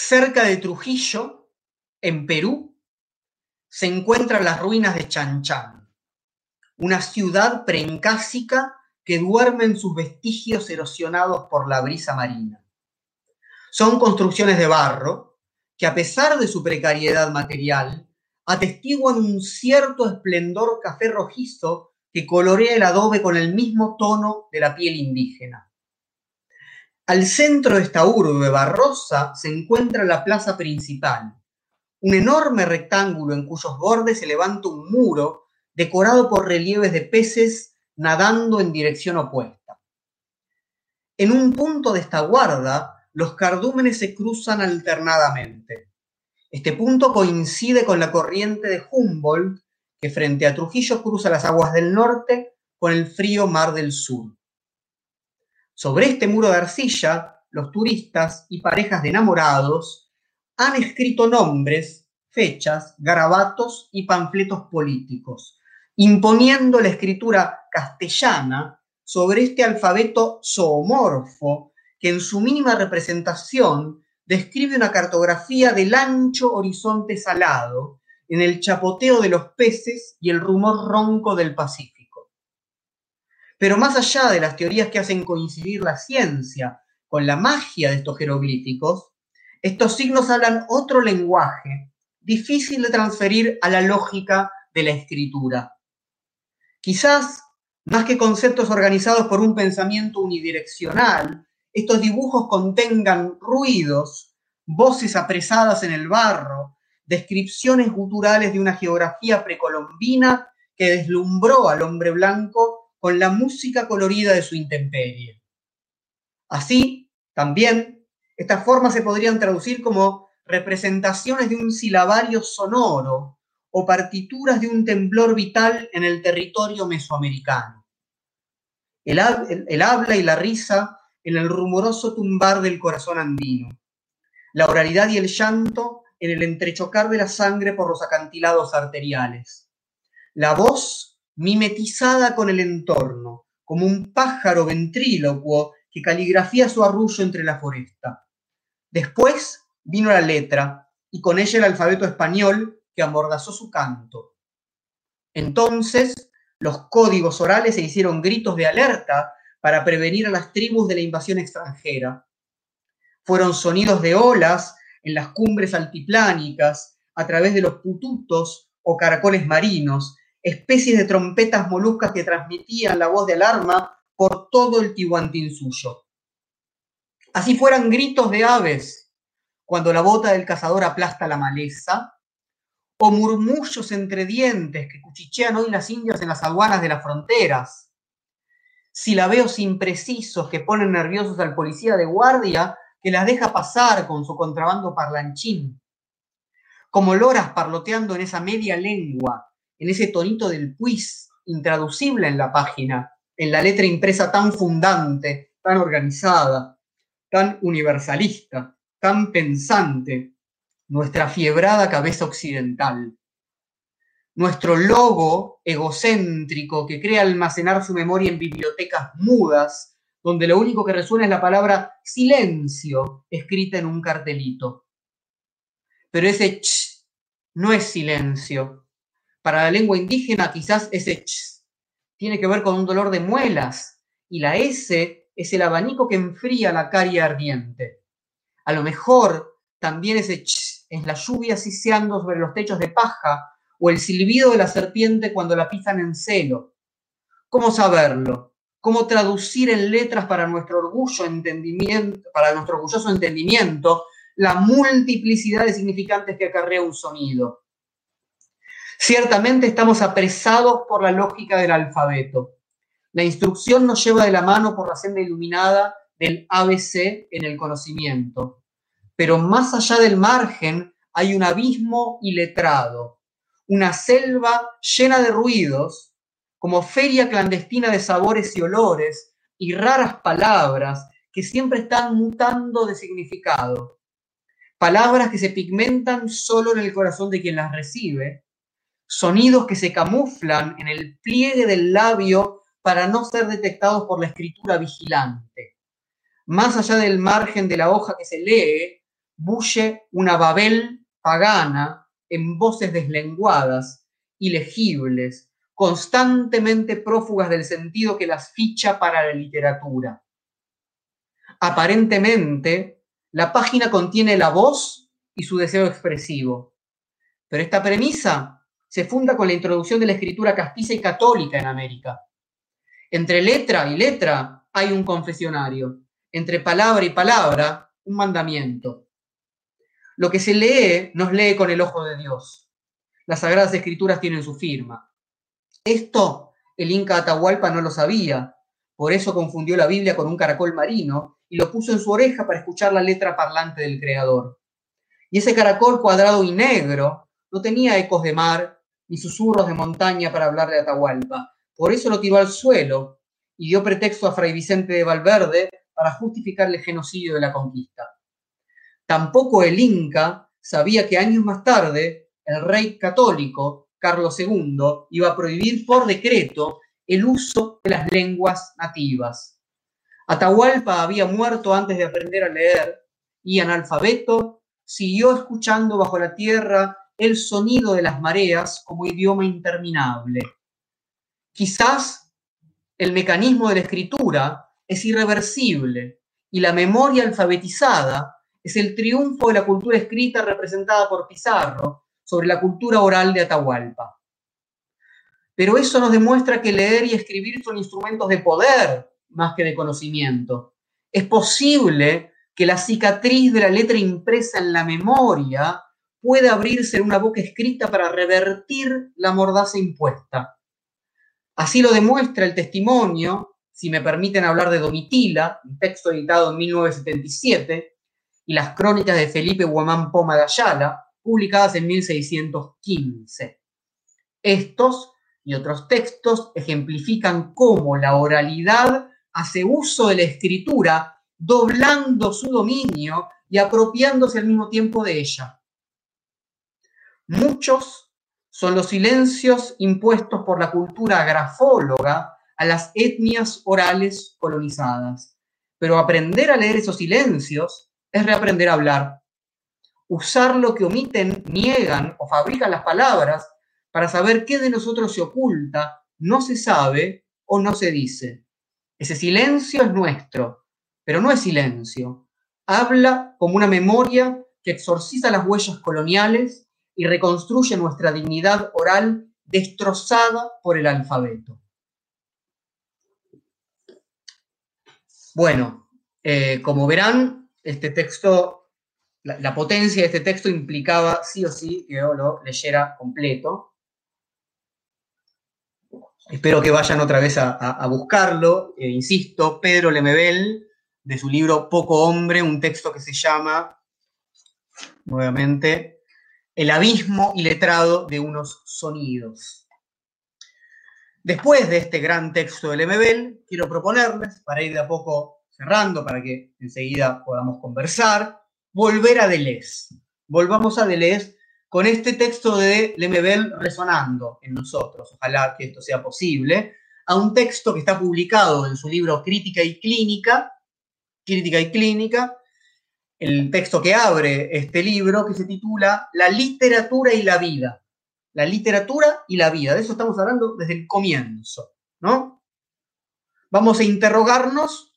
Cerca de Trujillo, en Perú, se encuentran las ruinas de Chanchán, una ciudad preincásica que duerme en sus vestigios erosionados por la brisa marina. Son construcciones de barro que a pesar de su precariedad material, atestiguan un cierto esplendor café rojizo que colorea el adobe con el mismo tono de la piel indígena. Al centro de esta urbe barrosa se encuentra la plaza principal, un enorme rectángulo en cuyos bordes se levanta un muro decorado por relieves de peces nadando en dirección opuesta. En un punto de esta guarda, los cardúmenes se cruzan alternadamente. Este punto coincide con la corriente de Humboldt, que frente a Trujillo cruza las aguas del norte con el frío mar del sur. Sobre este muro de arcilla, los turistas y parejas de enamorados han escrito nombres, fechas, garabatos y panfletos políticos, imponiendo la escritura castellana sobre este alfabeto zoomorfo que en su mínima representación describe una cartografía del ancho horizonte salado en el chapoteo de los peces y el rumor ronco del Pacífico. Pero más allá de las teorías que hacen coincidir la ciencia con la magia de estos jeroglíficos, estos signos hablan otro lenguaje, difícil de transferir a la lógica de la escritura. Quizás, más que conceptos organizados por un pensamiento unidireccional, estos dibujos contengan ruidos, voces apresadas en el barro, descripciones guturales de una geografía precolombina que deslumbró al hombre blanco con la música colorida de su intemperie. Así, también, estas formas se podrían traducir como representaciones de un silabario sonoro o partituras de un temblor vital en el territorio mesoamericano. El, habla y la risa en el rumoroso tumbar del corazón andino. La oralidad y el llanto en el entrechocar de la sangre por los acantilados arteriales. La voz mimetizada con el entorno, como un pájaro ventrílocuo que caligrafía su arrullo entre la foresta. Después vino la letra y con ella el alfabeto español que amordazó su canto. Entonces, los códigos orales se hicieron gritos de alerta para prevenir a las tribus de la invasión extranjera. Fueron sonidos de olas en las cumbres altiplánicas, a través de los pututos o caracoles marinos, especies de trompetas moluscas que transmitían la voz de alarma por todo el suyo. Así fueran gritos de aves cuando la bota del cazador aplasta la maleza, o murmullos entre dientes que cuchichean hoy las indias en las aduanas de las fronteras, silabeos imprecisos que ponen nerviosos al policía de guardia que las deja pasar con su contrabando parlanchín, como loras parloteando en esa media lengua, en ese tonito del quiz intraducible en la página, en la letra impresa tan fundante, tan organizada, tan universalista, tan pensante, nuestra fiebrada cabeza occidental. Nuestro logo egocéntrico que cree almacenar su memoria en bibliotecas mudas donde lo único que resuena es la palabra silencio escrita en un cartelito. Pero ese ch no es silencio. Para la lengua indígena quizás ese ch tiene que ver con un dolor de muelas y la S es el abanico que enfría la caria ardiente. A lo mejor también ese ch es la lluvia siseando sobre los techos de paja o el silbido de la serpiente cuando la pisan en celo. ¿Cómo saberlo? cómo traducir en letras para nuestro orgullo entendimiento, para nuestro orgulloso entendimiento, la multiplicidad de significantes que acarrea un sonido. Ciertamente estamos apresados por la lógica del alfabeto. La instrucción nos lleva de la mano por la senda iluminada del ABC en el conocimiento. Pero más allá del margen hay un abismo iletrado, una selva llena de ruidos como feria clandestina de sabores y olores y raras palabras que siempre están mutando de significado. Palabras que se pigmentan solo en el corazón de quien las recibe, sonidos que se camuflan en el pliegue del labio para no ser detectados por la escritura vigilante. Más allá del margen de la hoja que se lee, bulle una babel pagana en voces deslenguadas, ilegibles, constantemente prófugas del sentido que las ficha para la literatura. Aparentemente, la página contiene la voz y su deseo expresivo, pero esta premisa se funda con la introducción de la escritura castiza y católica en América. Entre letra y letra hay un confesionario, entre palabra y palabra un mandamiento. Lo que se lee nos lee con el ojo de Dios. Las sagradas escrituras tienen su firma. Esto el Inca Atahualpa no lo sabía, por eso confundió la Biblia con un caracol marino y lo puso en su oreja para escuchar la letra parlante del Creador. Y ese caracol cuadrado y negro no tenía ecos de mar ni susurros de montaña para hablar de Atahualpa. Por eso lo tiró al suelo y dio pretexto a Fray Vicente de Valverde para justificar el genocidio de la conquista. Tampoco el Inca sabía que años más tarde el rey católico Carlos II iba a prohibir por decreto el uso de las lenguas nativas. Atahualpa había muerto antes de aprender a leer y analfabeto siguió escuchando bajo la tierra el sonido de las mareas como idioma interminable. Quizás el mecanismo de la escritura es irreversible y la memoria alfabetizada es el triunfo de la cultura escrita representada por Pizarro sobre la cultura oral de Atahualpa. Pero eso nos demuestra que leer y escribir son instrumentos de poder más que de conocimiento, Es posible que la cicatriz de la letra impresa en la memoria pueda abrirse una boca escrita para revertir la mordaza impuesta. Así lo demuestra el testimonio, si me permiten hablar de Domitila, un texto editado en 1977, y las crónicas de Felipe Guamán Poma de Ayala, publicadas en 1615. Estos y otros textos ejemplifican cómo la oralidad hace uso de la escritura, doblando su dominio y apropiándose al mismo tiempo de ella. Muchos son los silencios impuestos por la cultura grafóloga a las etnias orales colonizadas. Pero aprender a leer esos silencios es reaprender a hablar. Usar lo que omiten, niegan o fabrican las palabras para saber qué de nosotros se oculta, no se sabe o no se dice. Ese silencio es nuestro, pero no es silencio. Habla como una memoria que exorciza las huellas coloniales y reconstruye nuestra dignidad oral destrozada por el alfabeto. Bueno, eh, como verán, este texto, la, potencia de este texto implicaba sí o sí que yo lo leyera completo. Espero que vayan otra vez a, buscarlo. Eh, insisto, Pedro Lemebel, de su libro Poco Hombre, un texto que se llama, nuevamente, el abismo iletrado de unos sonidos. Después de este gran texto del Lemebel, quiero proponerles, para ir de a poco cerrando, para que enseguida podamos conversar, volver a Deleuze. Volvamos a Deleuze con este texto de Lemebel resonando en nosotros. Ojalá que esto sea posible. A un texto que está publicado en su libro Crítica y Clínica, Crítica y Clínica, el texto que abre este libro que se titula La literatura y la vida. La literatura y la vida. De eso estamos hablando desde el comienzo, ¿no? Vamos a interrogarnos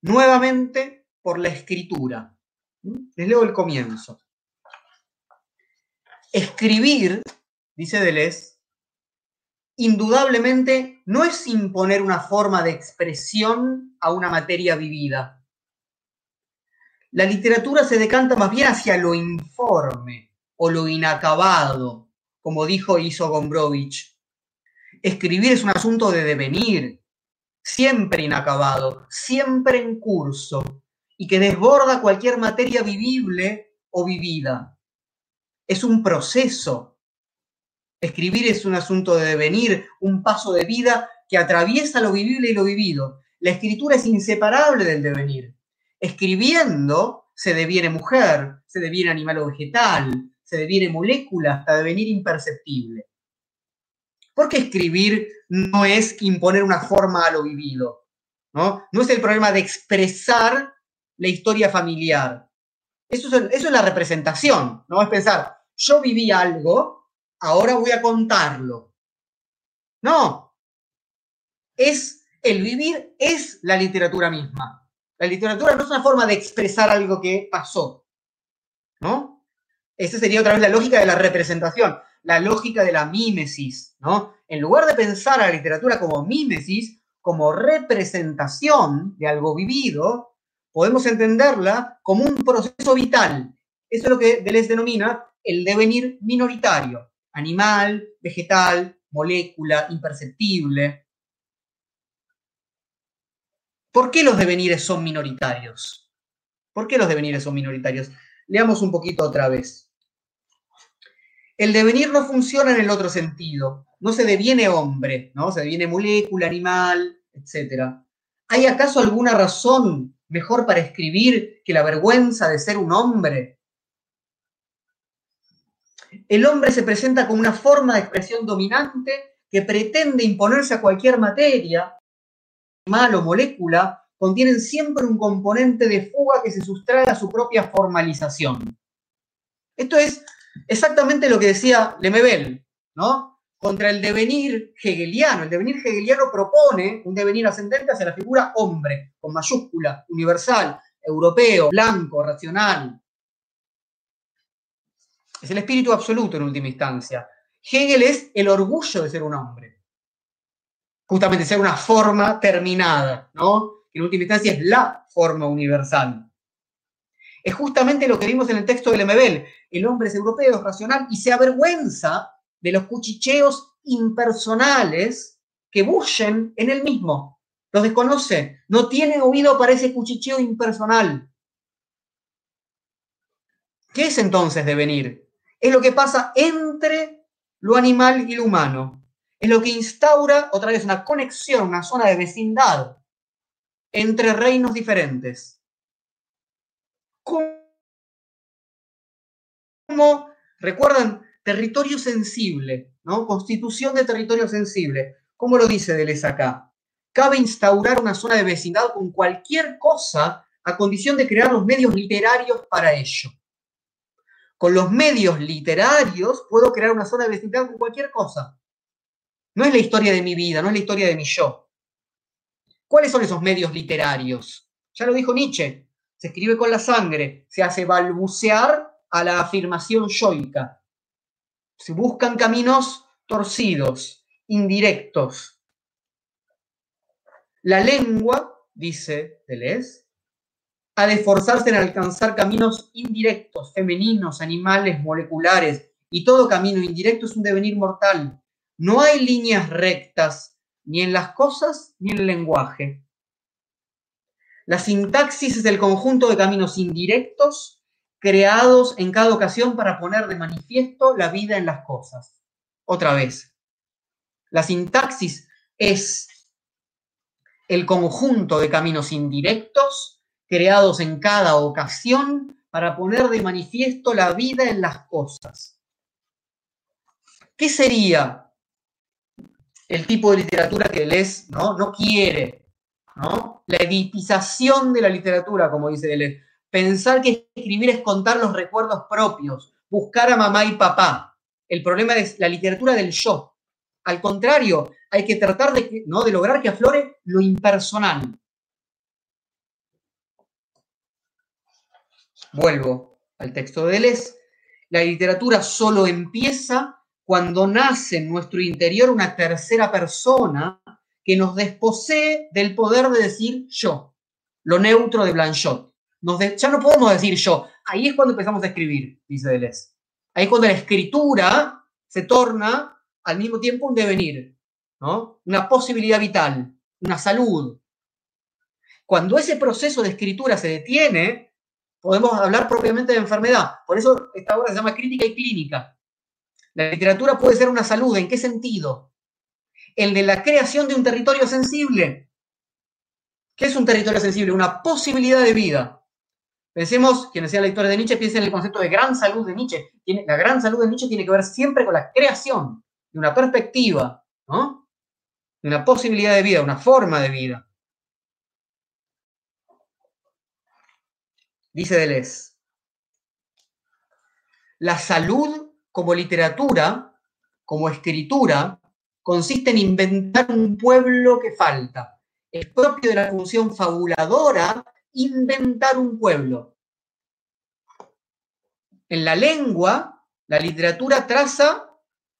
nuevamente por la escritura. Les leo el comienzo. Escribir, dice Deleuze, indudablemente no es imponer una forma de expresión a una materia vivida la literatura se decanta más bien hacia lo informe o lo inacabado, como dijo Iso Gombrowicz. Escribir es un asunto de devenir, siempre inacabado, siempre en curso, y que desborda cualquier materia vivible o vivida. Es un proceso. Escribir es un asunto de devenir, un paso de vida que atraviesa lo vivible y lo vivido. La escritura es inseparable del devenir. Escribiendo se deviene mujer, se deviene animal o vegetal, se deviene molécula hasta devenir imperceptible. ¿Por qué escribir no es imponer una forma a lo vivido? ¿no? no es el problema de expresar la historia familiar. Eso es, eso es la representación, ¿no? Es pensar, yo viví algo, ahora voy a contarlo. No. Es, el vivir es la literatura misma. La literatura no es una forma de expresar algo que pasó, ¿no? Esa sería otra vez la lógica de la representación, la lógica de la mímesis, ¿no? En lugar de pensar a la literatura como mímesis, como representación de algo vivido, podemos entenderla como un proceso vital. Eso es lo que Deleuze denomina el devenir minoritario, animal, vegetal, molécula, imperceptible, ¿Por qué los devenires son minoritarios? ¿Por qué los devenires son minoritarios? Leamos un poquito otra vez. El devenir no funciona en el otro sentido. No se deviene hombre, ¿no? Se deviene molécula, animal, etc. ¿Hay acaso alguna razón mejor para escribir que la vergüenza de ser un hombre? El hombre se presenta como una forma de expresión dominante que pretende imponerse a cualquier materia animal o molécula contienen siempre un componente de fuga que se sustrae a su propia formalización. Esto es exactamente lo que decía Lemebel, ¿no? Contra el devenir hegeliano. El devenir hegeliano propone un devenir ascendente hacia la figura hombre, con mayúscula, universal, europeo, blanco, racional. Es el espíritu absoluto en última instancia. Hegel es el orgullo de ser un hombre justamente ser una forma terminada, ¿no? En última instancia es la forma universal. Es justamente lo que vimos en el texto del Lemebel. El hombre es europeo, es racional y se avergüenza de los cuchicheos impersonales que bullen en él mismo. Los desconoce, no tiene oído para ese cuchicheo impersonal. ¿Qué es entonces devenir? Es lo que pasa entre lo animal y lo humano. Es lo que instaura otra vez una conexión, una zona de vecindad entre reinos diferentes. Como, recuerdan, territorio sensible, ¿no? Constitución de territorio sensible. ¿Cómo lo dice Deleuze acá? Cabe instaurar una zona de vecindad con cualquier cosa a condición de crear los medios literarios para ello. Con los medios literarios puedo crear una zona de vecindad con cualquier cosa. No es la historia de mi vida, no es la historia de mi yo. ¿Cuáles son esos medios literarios? Ya lo dijo Nietzsche, se escribe con la sangre, se hace balbucear a la afirmación yoica. Se buscan caminos torcidos, indirectos. La lengua, dice Deleuze, ha de esforzarse en alcanzar caminos indirectos, femeninos, animales, moleculares, y todo camino indirecto es un devenir mortal. No hay líneas rectas ni en las cosas ni en el lenguaje. La sintaxis es el conjunto de caminos indirectos creados en cada ocasión para poner de manifiesto la vida en las cosas. Otra vez, la sintaxis es el conjunto de caminos indirectos creados en cada ocasión para poner de manifiesto la vida en las cosas. ¿Qué sería el tipo de literatura que lees no, no quiere, ¿no? La editización de la literatura, como dice Deleuze. Pensar que escribir es contar los recuerdos propios, buscar a mamá y papá. El problema es la literatura del yo. Al contrario, hay que tratar de, ¿no? de lograr que aflore lo impersonal. Vuelvo al texto de Deleuze. La literatura solo empieza cuando nace en nuestro interior una tercera persona que nos desposee del poder de decir yo, lo neutro de Blanchot. ya no podemos decir yo. Ahí es cuando empezamos a escribir, dice Deleuze. Ahí es cuando la escritura se torna al mismo tiempo un devenir, ¿no? una posibilidad vital, una salud. Cuando ese proceso de escritura se detiene, podemos hablar propiamente de enfermedad. Por eso esta obra se llama crítica y clínica. La literatura puede ser una salud. ¿En qué sentido? El de la creación de un territorio sensible. ¿Qué es un territorio sensible? Una posibilidad de vida. Pensemos, quienes sean lectores de Nietzsche, piensen en el concepto de gran salud de Nietzsche. la gran salud de Nietzsche tiene que ver siempre con la creación de una perspectiva, ¿no? De una posibilidad de vida, una forma de vida. Dice Deleuze, la salud como literatura, como escritura, consiste en inventar un pueblo que falta. Es propio de la función fabuladora inventar un pueblo. En la lengua, la literatura traza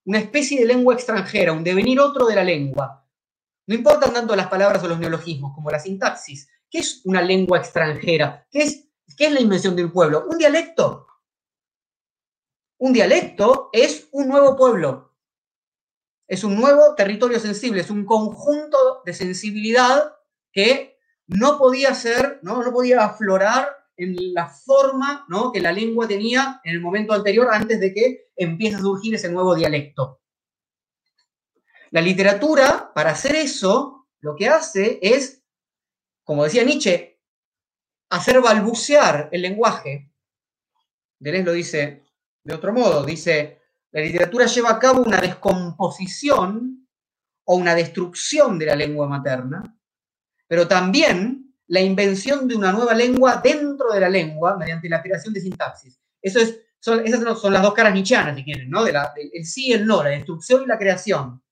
una especie de lengua extranjera, un devenir otro de la lengua. No importan tanto las palabras o los neologismos como la sintaxis. ¿Qué es una lengua extranjera? ¿Qué es, qué es la invención de un pueblo? Un dialecto. Un dialecto es un nuevo pueblo, es un nuevo territorio sensible, es un conjunto de sensibilidad que no podía ser, no, no podía aflorar en la forma ¿no? que la lengua tenía en el momento anterior antes de que empiece a surgir ese nuevo dialecto. La literatura, para hacer eso, lo que hace es, como decía Nietzsche, hacer balbucear el lenguaje. Deleuze lo dice de otro modo. Dice, la literatura lleva a cabo una descomposición o una destrucción de la lengua materna, pero también la invención de una nueva lengua dentro de la lengua mediante la creación de sintaxis. Eso es, son, esas son las dos caras nichianas, si quieren, ¿no? El sí y el no, la destrucción y la creación,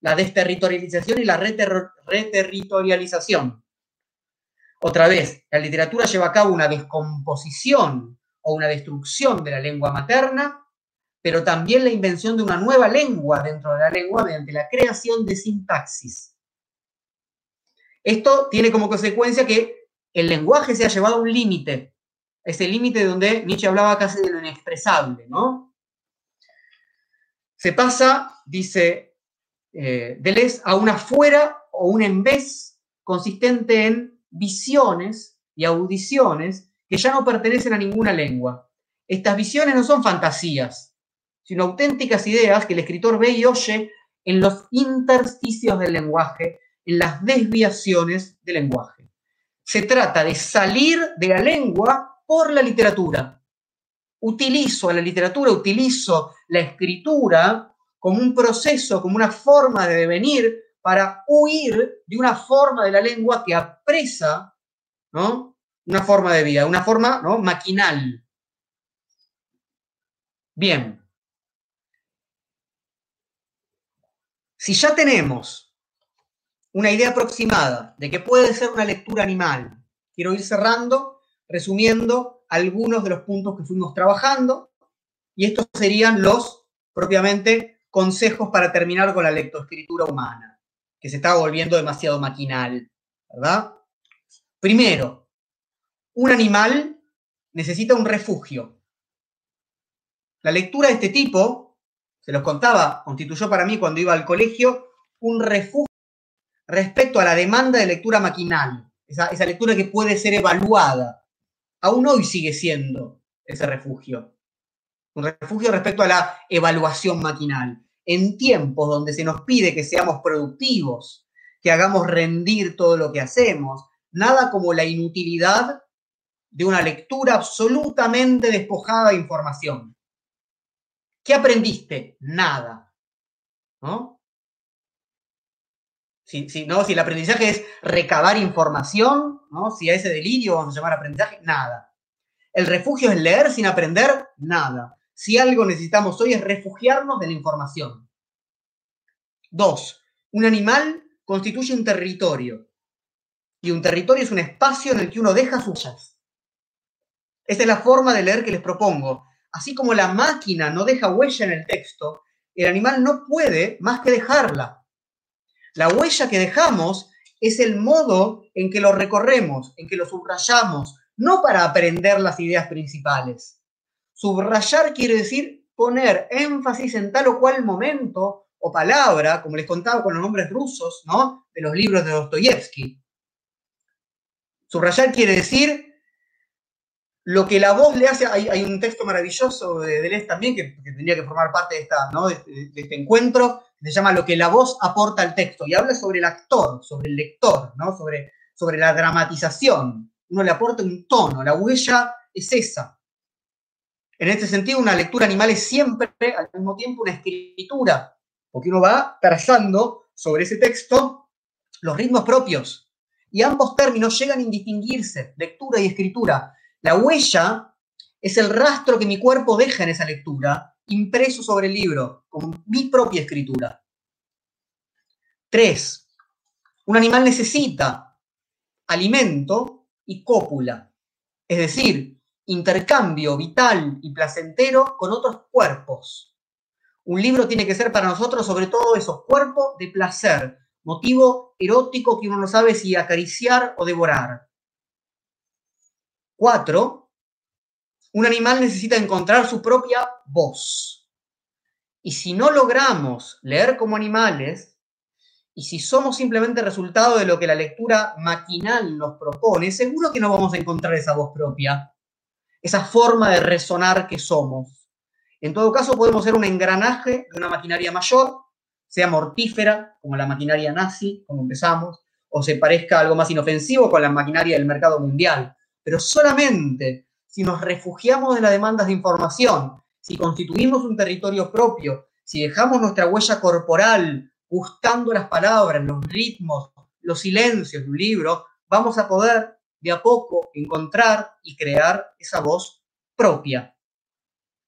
la desterritorialización y la reterritorialización. Otra vez, la literatura lleva a cabo una descomposición o una destrucción de la lengua materna, pero también la invención de una nueva lengua dentro de la lengua mediante la creación de sintaxis. Esto tiene como consecuencia que el lenguaje se ha llevado a un límite, ese límite donde Nietzsche hablaba casi de lo inexpresable, ¿no? Se pasa, dice eh, Deleuze, a una fuera o un en vez consistente en visiones y audiciones que ya no pertenecen a ninguna lengua. Estas visiones no son fantasías, sino auténticas ideas que el escritor ve y oye en los intersticios del lenguaje, en las desviaciones del lenguaje. Se trata de salir de la lengua por la literatura. Utilizo la literatura, utilizo la escritura como un proceso, como una forma de devenir para huir de una forma de la lengua que apresa, ¿no? Una forma de vida, una forma ¿no? maquinal. Bien. Si ya tenemos una idea aproximada de que puede ser una lectura animal, quiero ir cerrando, resumiendo algunos de los puntos que fuimos trabajando, y estos serían los propiamente consejos para terminar con la lectoescritura humana, que se está volviendo demasiado maquinal, ¿verdad? Primero, un animal necesita un refugio. La lectura de este tipo, se los contaba, constituyó para mí cuando iba al colegio un refugio respecto a la demanda de lectura maquinal, esa, esa lectura que puede ser evaluada. Aún hoy sigue siendo ese refugio. Un refugio respecto a la evaluación maquinal. En tiempos donde se nos pide que seamos productivos, que hagamos rendir todo lo que hacemos, nada como la inutilidad de una lectura absolutamente despojada de información. ¿Qué aprendiste? Nada. ¿No? Si, ¿no? si el aprendizaje es recabar información, ¿no? si a ese delirio vamos a llamar aprendizaje, nada. El refugio es leer sin aprender, nada. Si algo necesitamos hoy es refugiarnos de la información. Dos, un animal constituye un territorio. Y un territorio es un espacio en el que uno deja sus huellas. Esta es la forma de leer que les propongo. Así como la máquina no deja huella en el texto, el animal no puede más que dejarla. La huella que dejamos es el modo en que lo recorremos, en que lo subrayamos, no para aprender las ideas principales. Subrayar quiere decir poner énfasis en tal o cual momento o palabra, como les contaba con los nombres rusos, ¿no? De los libros de Dostoyevsky. Subrayar quiere decir lo que la voz le hace. Hay, un texto maravilloso de Deleuze también que, tendría que formar parte de, esta, de, este encuentro, que se llama Lo que la voz aporta al texto y habla sobre el actor, sobre el lector, ¿no? sobre, sobre la dramatización. Uno le aporta un tono, la huella es esa. En este sentido, una lectura animal es siempre al mismo tiempo una escritura, porque uno va trazando sobre ese texto los ritmos propios, y ambos términos llegan a indistinguirse, lectura y escritura. La huella es el rastro que mi cuerpo deja en esa lectura, impreso sobre el libro, con mi propia escritura. Tres, un animal necesita alimento y cópula, es decir, intercambio vital y placentero con otros cuerpos. Un libro tiene que ser para nosotros sobre todo esos cuerpos de placer, motivo erótico que uno no sabe si acariciar o devorar. Cuatro, un animal necesita encontrar su propia voz. Y si no logramos leer como animales, y si somos simplemente resultado de lo que la lectura maquinal nos propone, seguro que no vamos a encontrar esa voz propia, esa forma de resonar que somos. En todo caso, podemos ser un engranaje de una maquinaria mayor sea mortífera, como la maquinaria nazi, como empezamos, o se parezca algo más inofensivo con la maquinaria del mercado mundial. Pero solamente si nos refugiamos de las demandas de información, si constituimos un territorio propio, si dejamos nuestra huella corporal gustando las palabras, los ritmos, los silencios de un libro, vamos a poder de a poco encontrar y crear esa voz propia,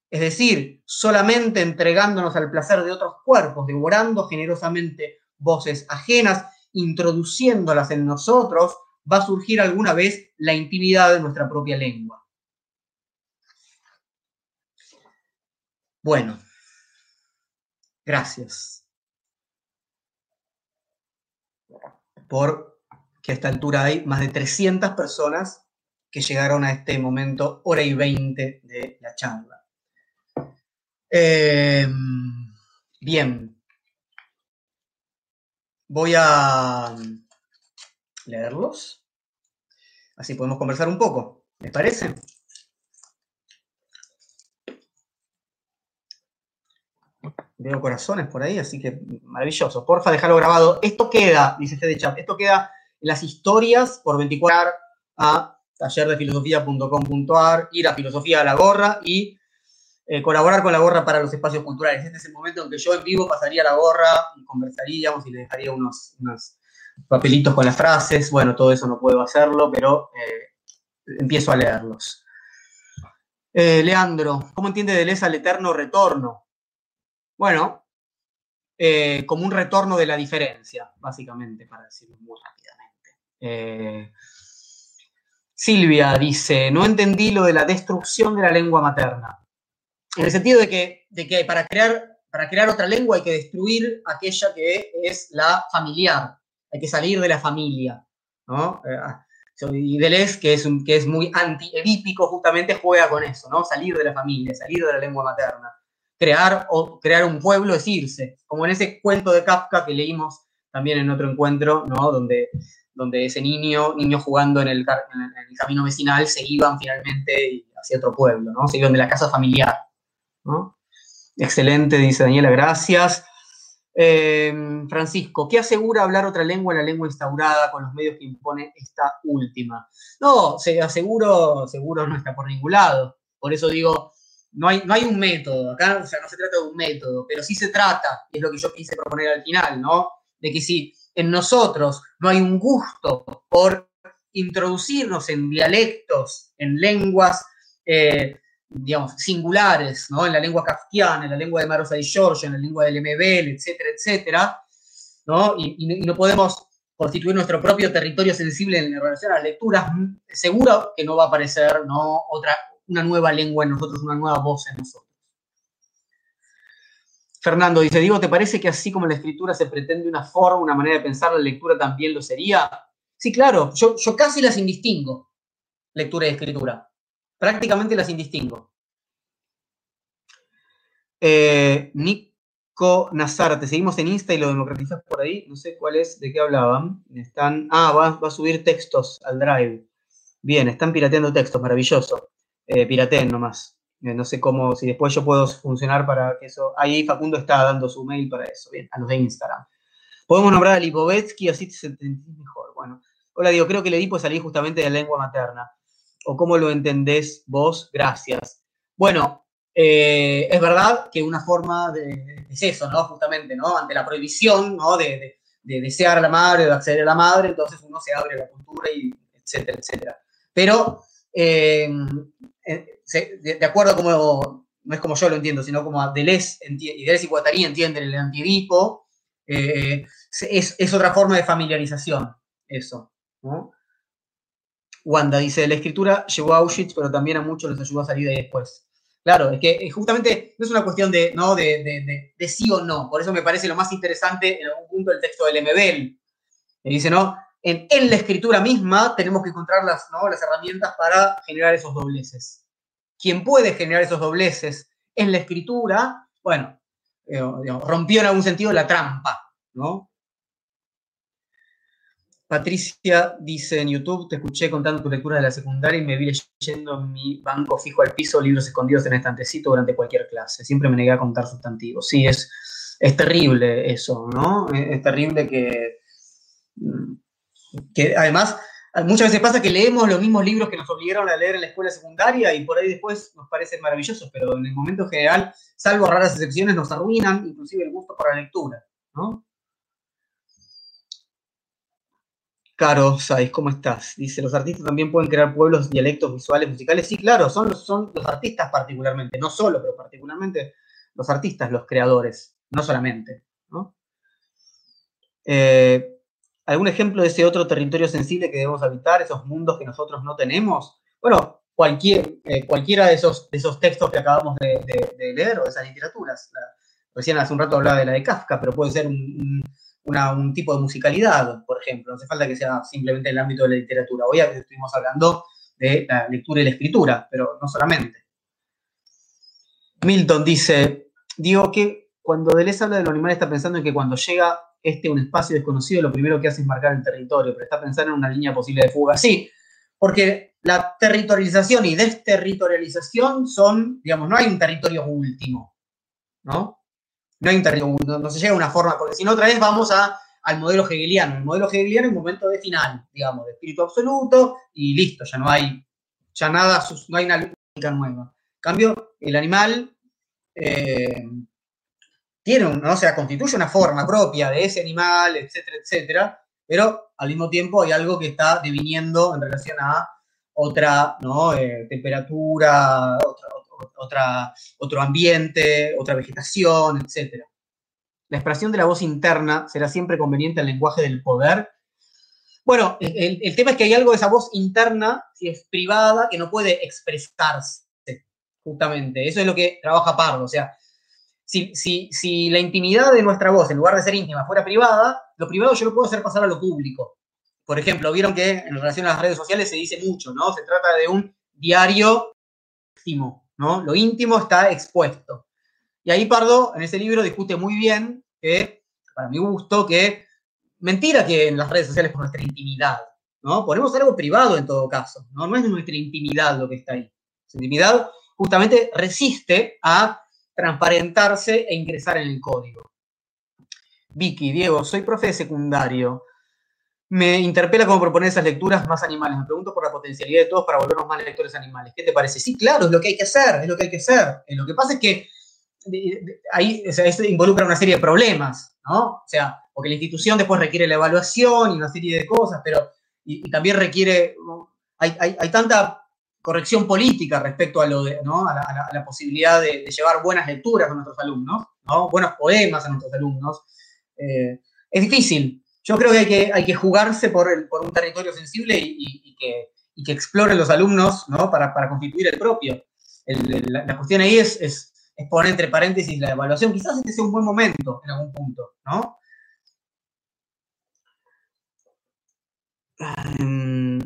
es decir, solamente entregándonos al placer de otros cuerpos, devorando generosamente voces ajenas, introduciéndolas en nosotros, va a surgir alguna vez la intimidad de nuestra propia lengua. Bueno, gracias por que a esta altura hay más de 300 personas que llegaron a este momento, hora y 20 de la charla. Em, bien. Voy a leerlos. Así podemos conversar un poco. ¿Les parece? Veo corazones por ahí, así que maravilloso. Porfa, déjalo grabado. Esto queda, dice Fede Chat, esto queda en las historias por 24 a tallerdefilosofía.com.ar, ir a Filosofía a la Gorra y eh, colaborar con la gorra para los espacios culturales. Este es el momento en que yo en vivo pasaría la gorra y conversaríamos y le dejaría unos, papelitos con las frases. Bueno, todo eso no puedo hacerlo, pero eh, empiezo a leerlos. Eh, Leandro, ¿cómo entiende Deleuze al eterno retorno? Bueno, como un retorno de la diferencia, básicamente, para decirlo muy rápidamente. Silvia dice, no entendí lo de la destrucción de la lengua materna. En el sentido de que, de que para, crear, para crear otra lengua hay que destruir aquella que es la familiar, hay que salir de la familia. ¿no? Eh, ah, y Deleuze, que es, un, que es muy anti-edípico, justamente juega con eso, ¿no? Salir de la familia, salir de la lengua materna. Crear, o, crear un pueblo es irse, como en ese cuento de Kafka que leímos también en otro encuentro, ¿no? Donde, donde ese niño, niño jugando en el, en el camino vecinal, se iban finalmente hacia otro pueblo, ¿no? Se iban de la casa familiar. Excelente, dice Daniela, gracias. Eh, Francisco, ¿qué asegura hablar otra lengua en la lengua instaurada con los medios que impone esta última? No, se aseguro, seguro no está por ningún lado. Por eso digo, no hay, no hay un método, acá no se trata de un método, pero sí se trata, y es lo que yo quise proponer al final, ¿no? De que si en nosotros no hay un gusto por introducirnos en dialectos, en lenguas eh, digamos, singulares, ¿no? En la lengua kafkiana, en la lengua de Marosa y Giorgio, en la lengua del MBL, etcétera, etcétera, ¿no? Y, no podemos constituir nuestro propio territorio sensible en relación a las lecturas, seguro que no va a aparecer, ¿no? Otra, una nueva lengua en nosotros, una nueva voz en nosotros. Fernando dice, digo, ¿te parece que así como la escritura se pretende una forma, una manera de pensar, la lectura también lo sería? Sí, claro, yo, yo casi las indistingo, lectura y escritura prácticamente las indistingo. Eh, Nico Nazar, te seguimos en Insta y lo democratizas por ahí. No sé cuál es, de qué hablaban. Están, ah, va, a subir textos al Drive. Bien, están pirateando textos, maravilloso. Eh, pirateen nomás. Eh, no sé cómo, si después yo puedo funcionar para que eso. Ahí Facundo está dando su mail para eso, bien, a los de Instagram. Podemos nombrar a Lipovetsky, así te sentís mejor. Bueno, hola, digo, creo que el Edipo salí justamente de lengua materna o cómo lo entendés vos? Gracias. Bueno, eh, es verdad que una forma de, es eso, ¿no? Justamente, ¿no? Ante la prohibición, ¿no? De, desear a la madre, de acceder a la madre, entonces uno se abre a la cultura y etcétera, etcétera. Pero, eh, eh, de, acuerdo a como, no es como yo lo entiendo, sino como Deleuze y Deleuze y Guattari entienden el antidipo, es, es, otra forma de familiarización, eso, ¿no? Wanda dice, la escritura llevó a Auschwitz, pero también a muchos les ayudó a salir de después. Claro, es que eh, justamente no es una cuestión de, ¿no? De, sí o no. Por eso me parece lo más interesante en algún punto el texto del MBL. Me dice, ¿no? En, la escritura misma tenemos que encontrar las, las herramientas para generar esos dobleces. Quien puede generar esos dobleces en la escritura, bueno, eh, rompió en algún sentido la trampa, ¿no? Patricia dice en YouTube, te escuché contando tu lectura de la secundaria y me vi leyendo mi banco fijo al piso, libros escondidos en el estantecito durante cualquier clase. Siempre me negué a contar sustantivos. Sí, es, es terrible eso, ¿no? Es, terrible que, mm, que además muchas veces pasa que leemos los mismos libros que nos obligaron a leer en la escuela secundaria y por ahí después nos parecen maravillosos, pero en el momento general, salvo raras excepciones, nos arruinan inclusive el gusto por la lectura, ¿no? Caro ¿sabes ¿cómo estás? Dice, los artistas también pueden crear pueblos, dialectos visuales, musicales. Sí, claro, son, son los artistas particularmente, no solo, pero particularmente los artistas, los creadores, no solamente. Eh, ¿Algún ejemplo de ese otro territorio sensible que debemos habitar, esos mundos que nosotros no tenemos? Bueno, cualquier, eh, cualquiera de esos, esos textos que acabamos de, leer o de esas literaturas. recién hace un rato hablaba de la de Kafka, pero puede ser un tipo de musicalidad, por ejemplo. No hace falta que sea simplemente en el ámbito de la literatura. Hoy estuvimos hablando de la lectura y la escritura, pero no solamente. Milton dice, digo que cuando Deleuze habla de lo animal está pensando en que cuando llega este un espacio desconocido, lo primero que hace es marcar el territorio, pero está pensando en una línea posible de fuga. Sí, porque la territorialización y desterritorialización son, digamos, no hay un territorio último, ¿no? No hay un no, se llega a una forma, porque si no otra vez vamos a, al modelo hegeliano. El modelo hegeliano es un momento de final, digamos, de espíritu absoluto y listo, ya no hay, ya nada, no hay una lógica nueva. En cambio, el animal eh, tiene, ¿no? o sea, constituye una forma propia de ese animal, etcétera, etcétera, pero al mismo tiempo hay algo que está deviniendo en relación a otra ¿no? Eh, temperatura, otra, otro ambiente, otra vegetación, etc. La expresión de la voz interna será siempre conveniente al lenguaje del poder. Bueno, el, el tema es que hay algo de esa voz interna, si es privada, que no puede expresarse, justamente. Eso es lo que trabaja Pardo. O sea, si, si, si, la intimidad de nuestra voz, en lugar de ser íntima, fuera privada, lo privado yo lo puedo hacer pasar a lo público. Por ejemplo, vieron que en relación a las redes sociales se dice mucho, ¿no? Se trata de un diario íntimo, ¿no? Lo íntimo está expuesto. Y ahí Pardo, en ese libro, discute muy bien que, para mi gusto, que mentira que en las redes sociales por nuestra intimidad, ¿no? Ponemos algo privado en todo caso, ¿no? No es nuestra intimidad lo que está ahí. Esa intimidad justamente resiste a transparentarse e ingresar en el código. Vicky, Diego, soy profe de secundario me interpela cómo proponer esas lecturas más animales. Me pregunto por la potencialidad de todos para volvernos más lectores animales. ¿Qué te parece? Sí, claro, es lo que hay que hacer, es lo que hay que hacer. Eh, lo que pasa es que ahí eso involucra una serie de problemas, ¿no? O sea, porque la institución después requiere la evaluación y una serie de cosas, pero y, también requiere, hay, hay, tanta corrección política respecto a, lo de, ¿no? a, la, posibilidad de, llevar buenas lecturas a nuestros alumnos, ¿no? buenos poemas a nuestros alumnos. Eh, es difícil, yo creo que hay que, hay que jugarse por, un territorio sensible y, que, exploren los alumnos ¿no? para, constituir el propio. la, cuestión ahí es, poner entre paréntesis la evaluación. Quizás este sea un buen momento en algún punto, ¿no? Mm,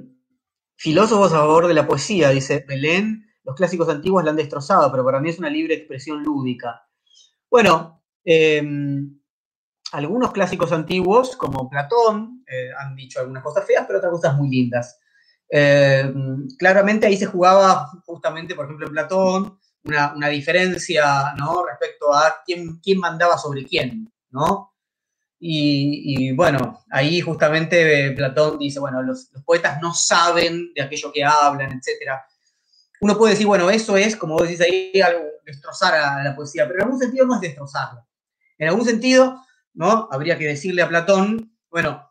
filósofos a favor de la poesía, dice Belén. Los clásicos antiguos la han destrozado, pero para mí es una libre expresión lúdica. Bueno, eh, algunos clásicos antiguos, como Platón, eh, han dicho algunas cosas feas, pero otras cosas muy lindas. Eh, claramente ahí se jugaba justamente, por ejemplo, en Platón, una, diferencia ¿no? respecto a quién, quién, mandaba sobre quién, ¿no? Y, bueno, ahí justamente Platón dice, bueno, los, poetas no saben de aquello que hablan, etc. Uno puede decir, bueno, eso es, como vos decís ahí, algo, destrozar a la poesía, pero en algún sentido no es destrozarla. En algún sentido ¿no? Habría que decirle a Platón, bueno,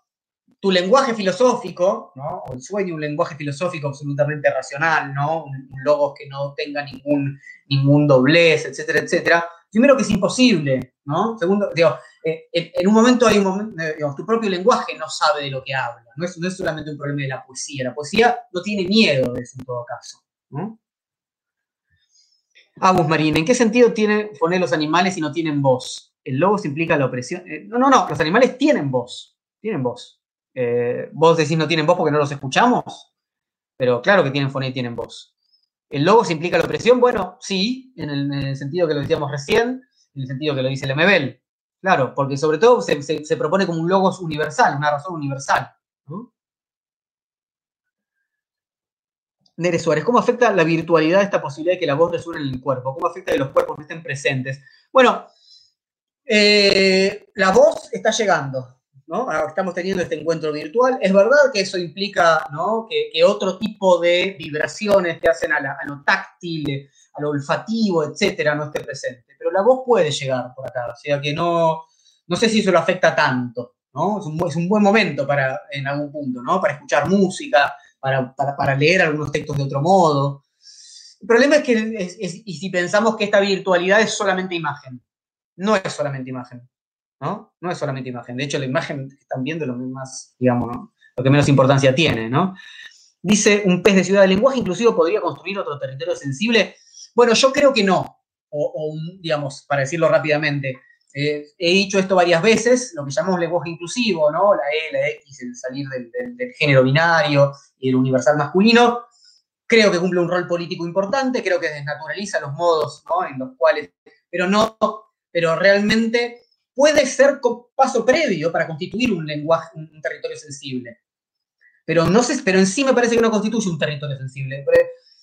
tu lenguaje filosófico, ¿no? O el sueño, un lenguaje filosófico absolutamente racional, ¿no? Un, logos que no tenga ningún, ningún doblez, etcétera, etcétera. Primero que es imposible, ¿no? Segundo, digo, eh, en, un momento hay un momento, eh, digamos, tu propio lenguaje no sabe de lo que habla, no es, no es solamente un problema de la poesía, la poesía no tiene miedo de eso en todo caso, ¿no? Agus Marín, ¿en qué sentido tienen poner los animales y no tienen voz? El logos implica la opresión. Eh, no, no, no, los animales tienen voz, tienen voz. Eh, vos decís no tienen voz porque no los escuchamos, pero claro que tienen fonía y tienen voz. ¿El logos implica la opresión? Bueno, sí, en el, sentido que lo decíamos recién, en el sentido que lo dice Lemebel. Claro, porque sobre todo se, propone como un logos universal, una razón universal. Nere Suárez, ¿cómo afecta la virtualidad esta posibilidad de que la voz resuene en el cuerpo? ¿Cómo afecta que los cuerpos no estén presentes? Bueno, eh, la voz está llegando, ¿no? estamos teniendo este encuentro virtual. Es verdad que eso implica, ¿no? Que, otro tipo de vibraciones que hacen a, lo táctil, a lo olfativo, etcétera, no esté presente. Pero la voz puede llegar por acá, o sea que no, no sé si eso lo afecta tanto, ¿no? Es un, buen momento para, en algún punto, ¿no? Para escuchar música, para, para, leer algunos textos de otro modo. El problema es que, y si pensamos que esta virtualidad es solamente imagen, no es solamente imagen, ¿no? No es solamente imagen. De hecho, la imagen están viendo lo más, digamos, lo que menos importancia tiene, ¿no? Dice, un pez de ciudad de lenguaje inclusivo podría construir otro territorio sensible. Bueno, yo creo que no. O, digamos, para decirlo rápidamente, he dicho esto varias veces, lo que llamamos lenguaje inclusivo, ¿no? La E, la X, el salir del, género binario y el universal masculino, creo que cumple un rol político importante, creo que desnaturaliza los modos en los cuales, pero no, pero realmente puede ser paso previo para constituir un lenguaje, un territorio sensible. Pero, no sé, pero en sí me parece que no constituye un territorio sensible.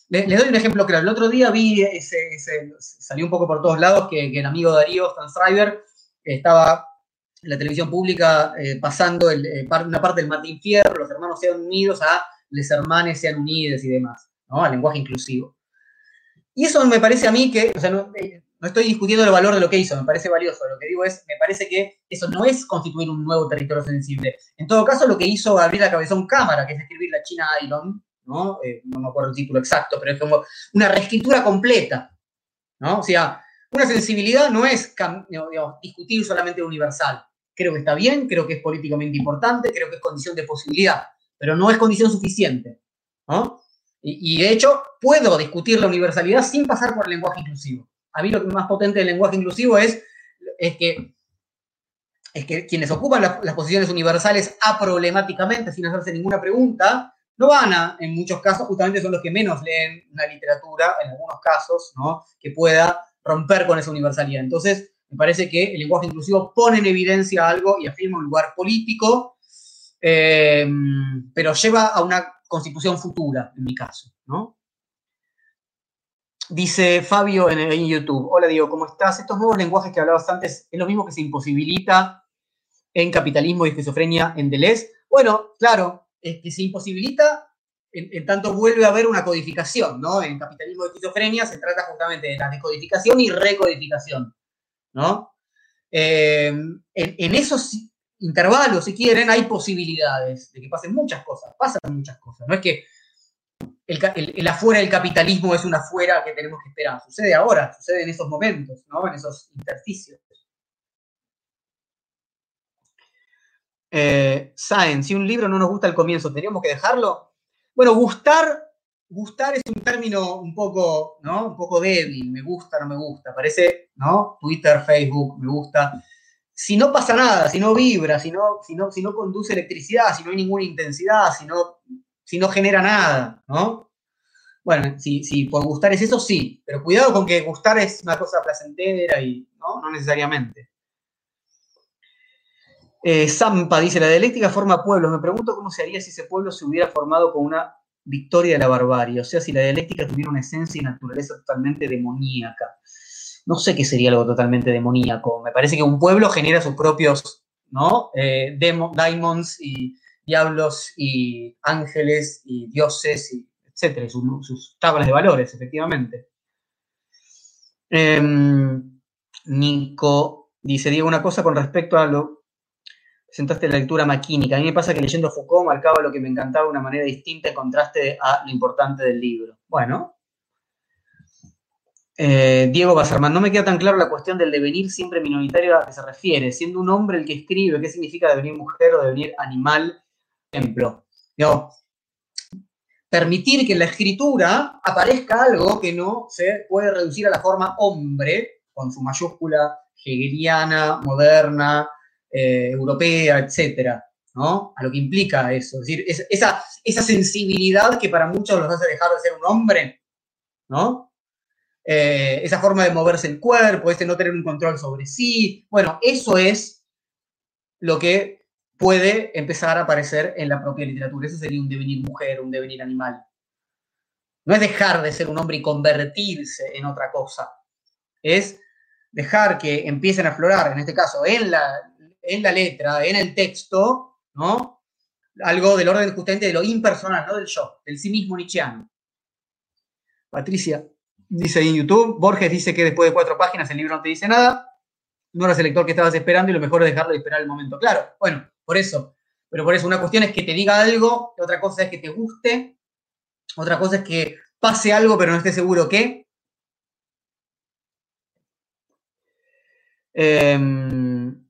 Les, doy un ejemplo claro. El otro día vi, salió un poco por todos lados, que, el amigo Darío Stanzreiber estaba en la televisión pública eh, pasando eh, una parte del Martín Fierro, los hermanos sean unidos a les hermanes sean unidos y demás, ¿no? Al lenguaje inclusivo. Y eso me parece a mí que, o sea, no, eh, no estoy discutiendo el valor de lo que hizo, me parece valioso. Lo que digo es, me parece que eso no es constituir un nuevo territorio sensible. En todo caso, lo que hizo Gabriela Cabezón Cámara, que es escribir la China Island, ¿no? Eh, no me acuerdo el título exacto, pero es como una reescritura completa, ¿no? O sea, una sensibilidad no es discutir solamente universal. Creo que está bien, creo que es políticamente importante, creo que es condición de posibilidad, pero no es condición suficiente, ¿no? Y, y de hecho, puedo discutir la universalidad sin pasar por el lenguaje inclusivo a mí lo más potente del lenguaje inclusivo es, es que es que quienes ocupan las posiciones universales aproblemáticamente, sin hacerse ninguna pregunta, no van a, en muchos casos, justamente son los que menos leen una literatura, en algunos casos, ¿no? que pueda romper con esa universalidad. Entonces, me parece que el lenguaje inclusivo pone en evidencia algo y afirma un lugar político, eh, pero lleva a una constitución futura, en mi caso, ¿no? Dice Fabio en, YouTube, hola Diego, ¿cómo estás? Estos nuevos lenguajes que hablabas antes, ¿es lo mismo que se imposibilita en capitalismo y esquizofrenia en Deleuze? Bueno, claro, es que se imposibilita, en, tanto vuelve a haber una codificación, ¿no? En capitalismo y esquizofrenia se trata justamente de la decodificación y recodificación, ¿no? Eh, en, en, esos intervalos, si quieren, hay posibilidades de que pasen muchas cosas, pasan muchas cosas, no es que el, afuera del capitalismo es una afuera que tenemos que esperar. Sucede ahora, sucede en esos momentos, ¿no? En esos intersticios. Eh, si un libro no nos gusta al comienzo, ¿tendríamos que dejarlo? Bueno, gustar, gustar es un término un poco, ¿no? Un poco débil, me gusta, no me gusta. Parece, ¿no? Twitter, Facebook, me gusta. Si no pasa nada, si no vibra, si no, si no, si no conduce electricidad, si no hay ninguna intensidad, si no si no genera nada, ¿no? Bueno, si, por gustar es eso, sí, pero cuidado con que gustar es una cosa placentera y no, no necesariamente. Eh, Zampa dice, la dialéctica forma pueblos. Me pregunto cómo se haría si ese pueblo se hubiera formado con una victoria de la barbarie, o sea, si la dialéctica tuviera una esencia y naturaleza totalmente demoníaca. No sé qué sería algo totalmente demoníaco. Me parece que un pueblo genera sus propios, ¿no? Eh, y diablos y ángeles y dioses, y etcétera, sus, tablas de valores, efectivamente. Em, Nico dice, Diego, una cosa con respecto a lo presentaste la lectura maquínica. A mí me pasa que leyendo Foucault marcaba lo que me encantaba de una manera distinta en contraste a lo importante del libro. Bueno. Eh, Diego Basarman, no me queda tan claro la cuestión del devenir siempre minoritario a que se refiere. Siendo un hombre el que escribe, ¿qué significa devenir mujer o devenir animal? Ejemplo. permitir que en la escritura aparezca algo que no se puede reducir a la forma hombre, con su mayúscula hegeliana, moderna, eh, europea, etcétera, ¿no? A lo que implica eso. Es decir, esa, esa sensibilidad que para muchos los hace dejar de ser un hombre, ¿no? Eh, esa forma de moverse el cuerpo, ese no tener un control sobre sí. Bueno, eso es lo que puede empezar a aparecer en la propia literatura. Eso sería un devenir mujer, un devenir animal. No es dejar de ser un hombre y convertirse en otra cosa. Es dejar que empiecen a aflorar, en este caso, en la, en la letra, en el texto, ¿no? Algo del orden justamente de lo impersonal, no del yo, del sí mismo nietzscheano. Patricia dice en YouTube, Borges dice que después de cuatro páginas el libro no te dice nada, no eras el lector que estabas esperando y lo mejor es dejarlo de esperar el momento. Claro, bueno, por eso. Pero por eso, una cuestión es que te diga algo, otra cosa es que te guste, otra cosa es que pase algo pero no esté seguro qué. Em,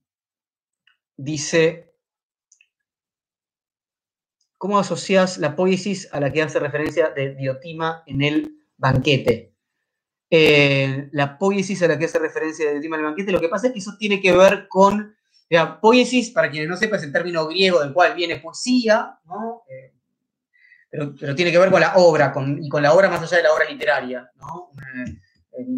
dice, ¿cómo asocias la poiesis a la que hace referencia de Diotima en el banquete? eh, la poiesis a la que hace referencia el tema del banquete, lo que pasa es que eso tiene que ver con, la poiesis, para quienes no sepan, es el término griego del cual viene poesía, ¿no? Eh, pero, tiene que ver con la obra, con, y con la obra más allá de la obra literaria, ¿no?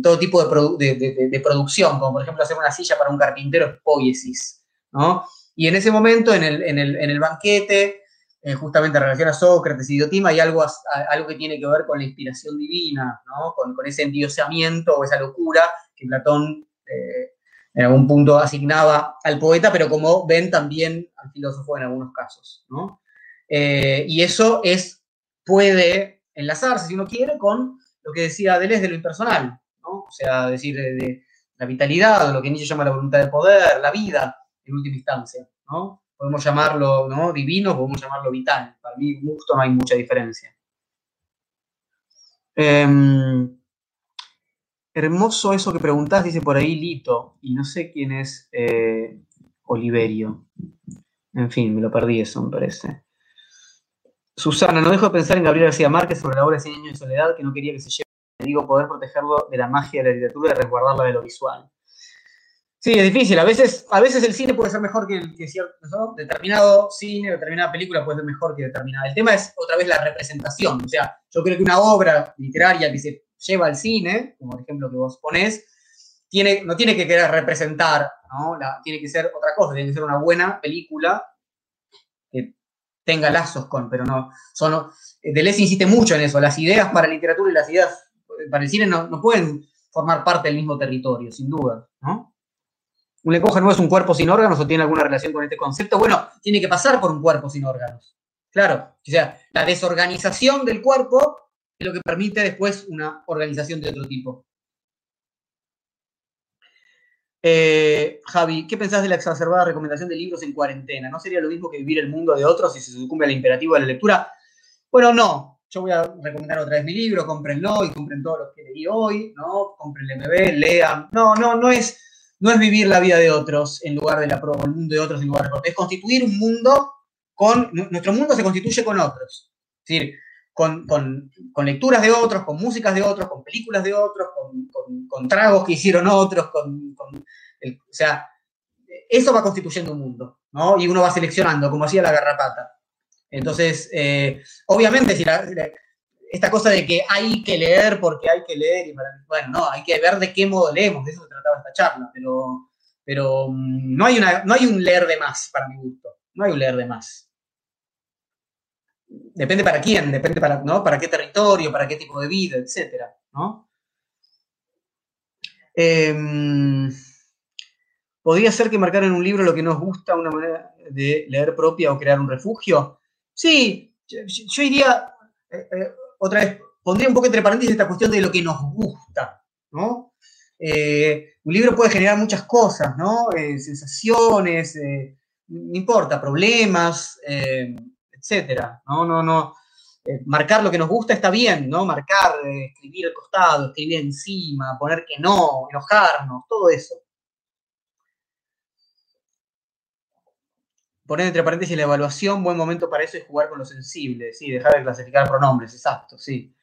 todo tipo de, producción, como por ejemplo hacer una silla para un carpintero es poiesis, ¿no? Y en ese momento, en el, en el banquete, eh, justamente en relación a Sócrates y Diotima, hay algo, algo que tiene que ver con la inspiración divina, ¿no? con, ese endiosamiento o esa locura que Platón eh, en algún punto asignaba al poeta, pero como ven también al filósofo en algunos casos. ¿no? Eh, y eso es, puede enlazarse, si uno quiere, con lo que decía Deleuze de lo impersonal, ¿no? o sea, decir, de, la vitalidad, lo que Nietzsche llama la voluntad de poder, la vida, en última instancia. ¿no? podemos llamarlo ¿no? divino, podemos llamarlo vital. Para mí, gusto no hay mucha diferencia. Em, hermoso eso que preguntás, dice por ahí Lito, y no sé quién es eh, Oliverio. En fin, me lo perdí eso, me parece. Susana, no dejo de pensar en Gabriel García Márquez sobre la obra de Cien años de soledad, que no quería que se lleve, digo, poder protegerlo de la magia de la literatura y resguardarla de lo visual. Sí, es difícil. A veces, a veces el cine puede ser mejor que, que cierto, determinado cine, determinada película puede ser mejor que determinada. El tema es otra vez la representación. O sea, yo creo que una obra literaria que se lleva al cine, como el ejemplo que vos ponés, tiene, no tiene que querer representar, ¿no? tiene que ser otra cosa, tiene que ser una buena película que tenga lazos con, pero no. Son, Deleuze insiste mucho en eso. Las ideas para literatura y las ideas para el cine no, no pueden formar parte del mismo territorio, sin duda, ¿no? ¿Un lenguaje no es un cuerpo sin órganos o tiene alguna relación con este concepto? Bueno, tiene que pasar por un cuerpo sin órganos. Claro, o sea, la desorganización del cuerpo es lo que permite después una organización de otro tipo. Eh, Javi, ¿qué pensás de la exacerbada recomendación de libros en cuarentena? ¿No sería lo mismo que vivir el mundo de otros si se sucumbe al imperativo de la lectura? Bueno, no. Yo voy a recomendar otra vez mi libro, cómprenlo y compren todos los que leí hoy, ¿no? Compren el MB, lean. No, no, no es no es vivir la vida de otros en lugar de la el mundo de otros en lugar de es constituir un mundo con, nuestro mundo se constituye con otros, es decir, con, lecturas de otros, con músicas de otros, con películas de otros, con, tragos que hicieron otros, con, o sea, eso va constituyendo un mundo, ¿no? Y uno va seleccionando, como hacía la garrapata. Entonces, eh, obviamente, si la, esta cosa de que hay que leer porque hay que leer, y bueno, no, hay que ver de qué modo leemos, de eso se trataba esta charla, pero, pero mm, no, hay una, no hay un leer de más para mi gusto, no hay un leer de más. Depende para quién, depende para, ¿no? para qué territorio, para qué tipo de vida, etcétera, ¿no? Em, ¿Podría ser que marcar en un libro lo que nos gusta, una manera de leer propia o crear un refugio? Sí, yo, iría, eh, eh, otra vez, pondría un poco entre paréntesis esta cuestión de lo que nos gusta, ¿no? Eh, un libro puede generar muchas cosas, ¿no? Sensaciones, no importa, problemas, etcétera, ¿no? No, no. marcar lo que nos gusta está bien, ¿no? Marcar, escribir al costado, escribir encima, poner que no, enojarnos, todo eso. poner entre paréntesis la evaluación, buen momento para eso es jugar con lo sensible, sí, dejar de clasificar pronombres, exacto, sí.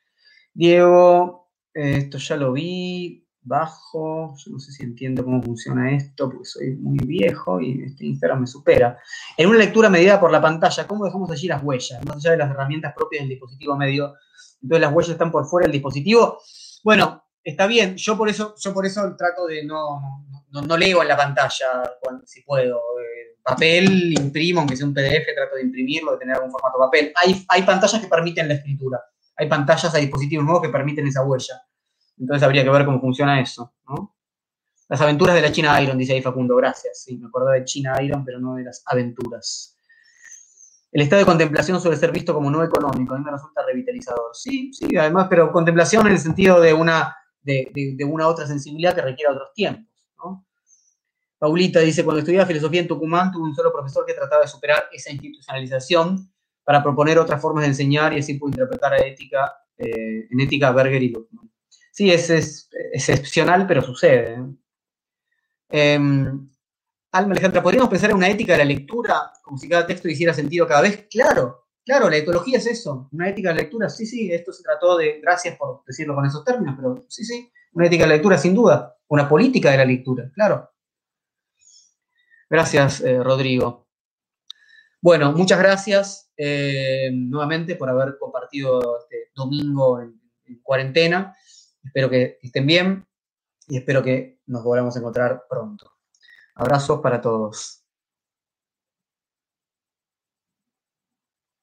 Diego, esto ya lo vi, bajo, yo no sé si entiendo cómo funciona esto, porque soy muy viejo y este Instagram me supera. En una lectura medida por la pantalla, ¿cómo dejamos allí las huellas? Más allá de las herramientas propias del dispositivo medio, entonces las huellas están por fuera del dispositivo. Bueno, está bien, yo por eso, yo por eso trato de no, no, leo en la pantalla si puedo. Eh, papel, imprimo, aunque sea un PDF, trato de imprimirlo, de tener algún formato papel. Hay, hay pantallas que permiten la escritura. Hay pantallas, hay dispositivos nuevos que permiten esa huella. Entonces habría que ver cómo funciona eso, Las aventuras de la China Iron, dice ahí Facundo, gracias. Sí, me acordaba de China Iron, pero no de las aventuras. El estado de contemplación suele ser visto como no económico, a mí me resulta revitalizador. Sí, sí, además, pero contemplación en el sentido de una, de, de una otra sensibilidad que requiere otros tiempos. ¿no? Paulita dice, cuando estudiaba filosofía en Tucumán, tuve un solo profesor que trataba de superar esa institucionalización para proponer otras formas de enseñar y así pudo interpretar a ética, eh, en ética Berger y Luckman. Sí, es, excepcional, pero sucede. ¿eh? Em, Alma Alejandra, ¿podríamos pensar en una ética de la lectura como si cada texto hiciera sentido cada vez? Claro, Claro, la etología es eso, una ética de lectura, sí, sí, esto se trató de, gracias por decirlo con esos términos, pero sí, sí, una ética de lectura sin duda, una política de la lectura, claro. Gracias, eh, Rodrigo. Bueno, muchas gracias eh, nuevamente por haber compartido este domingo en cuarentena. Espero que estén bien y espero que nos volvamos a encontrar pronto. Abrazos para todos.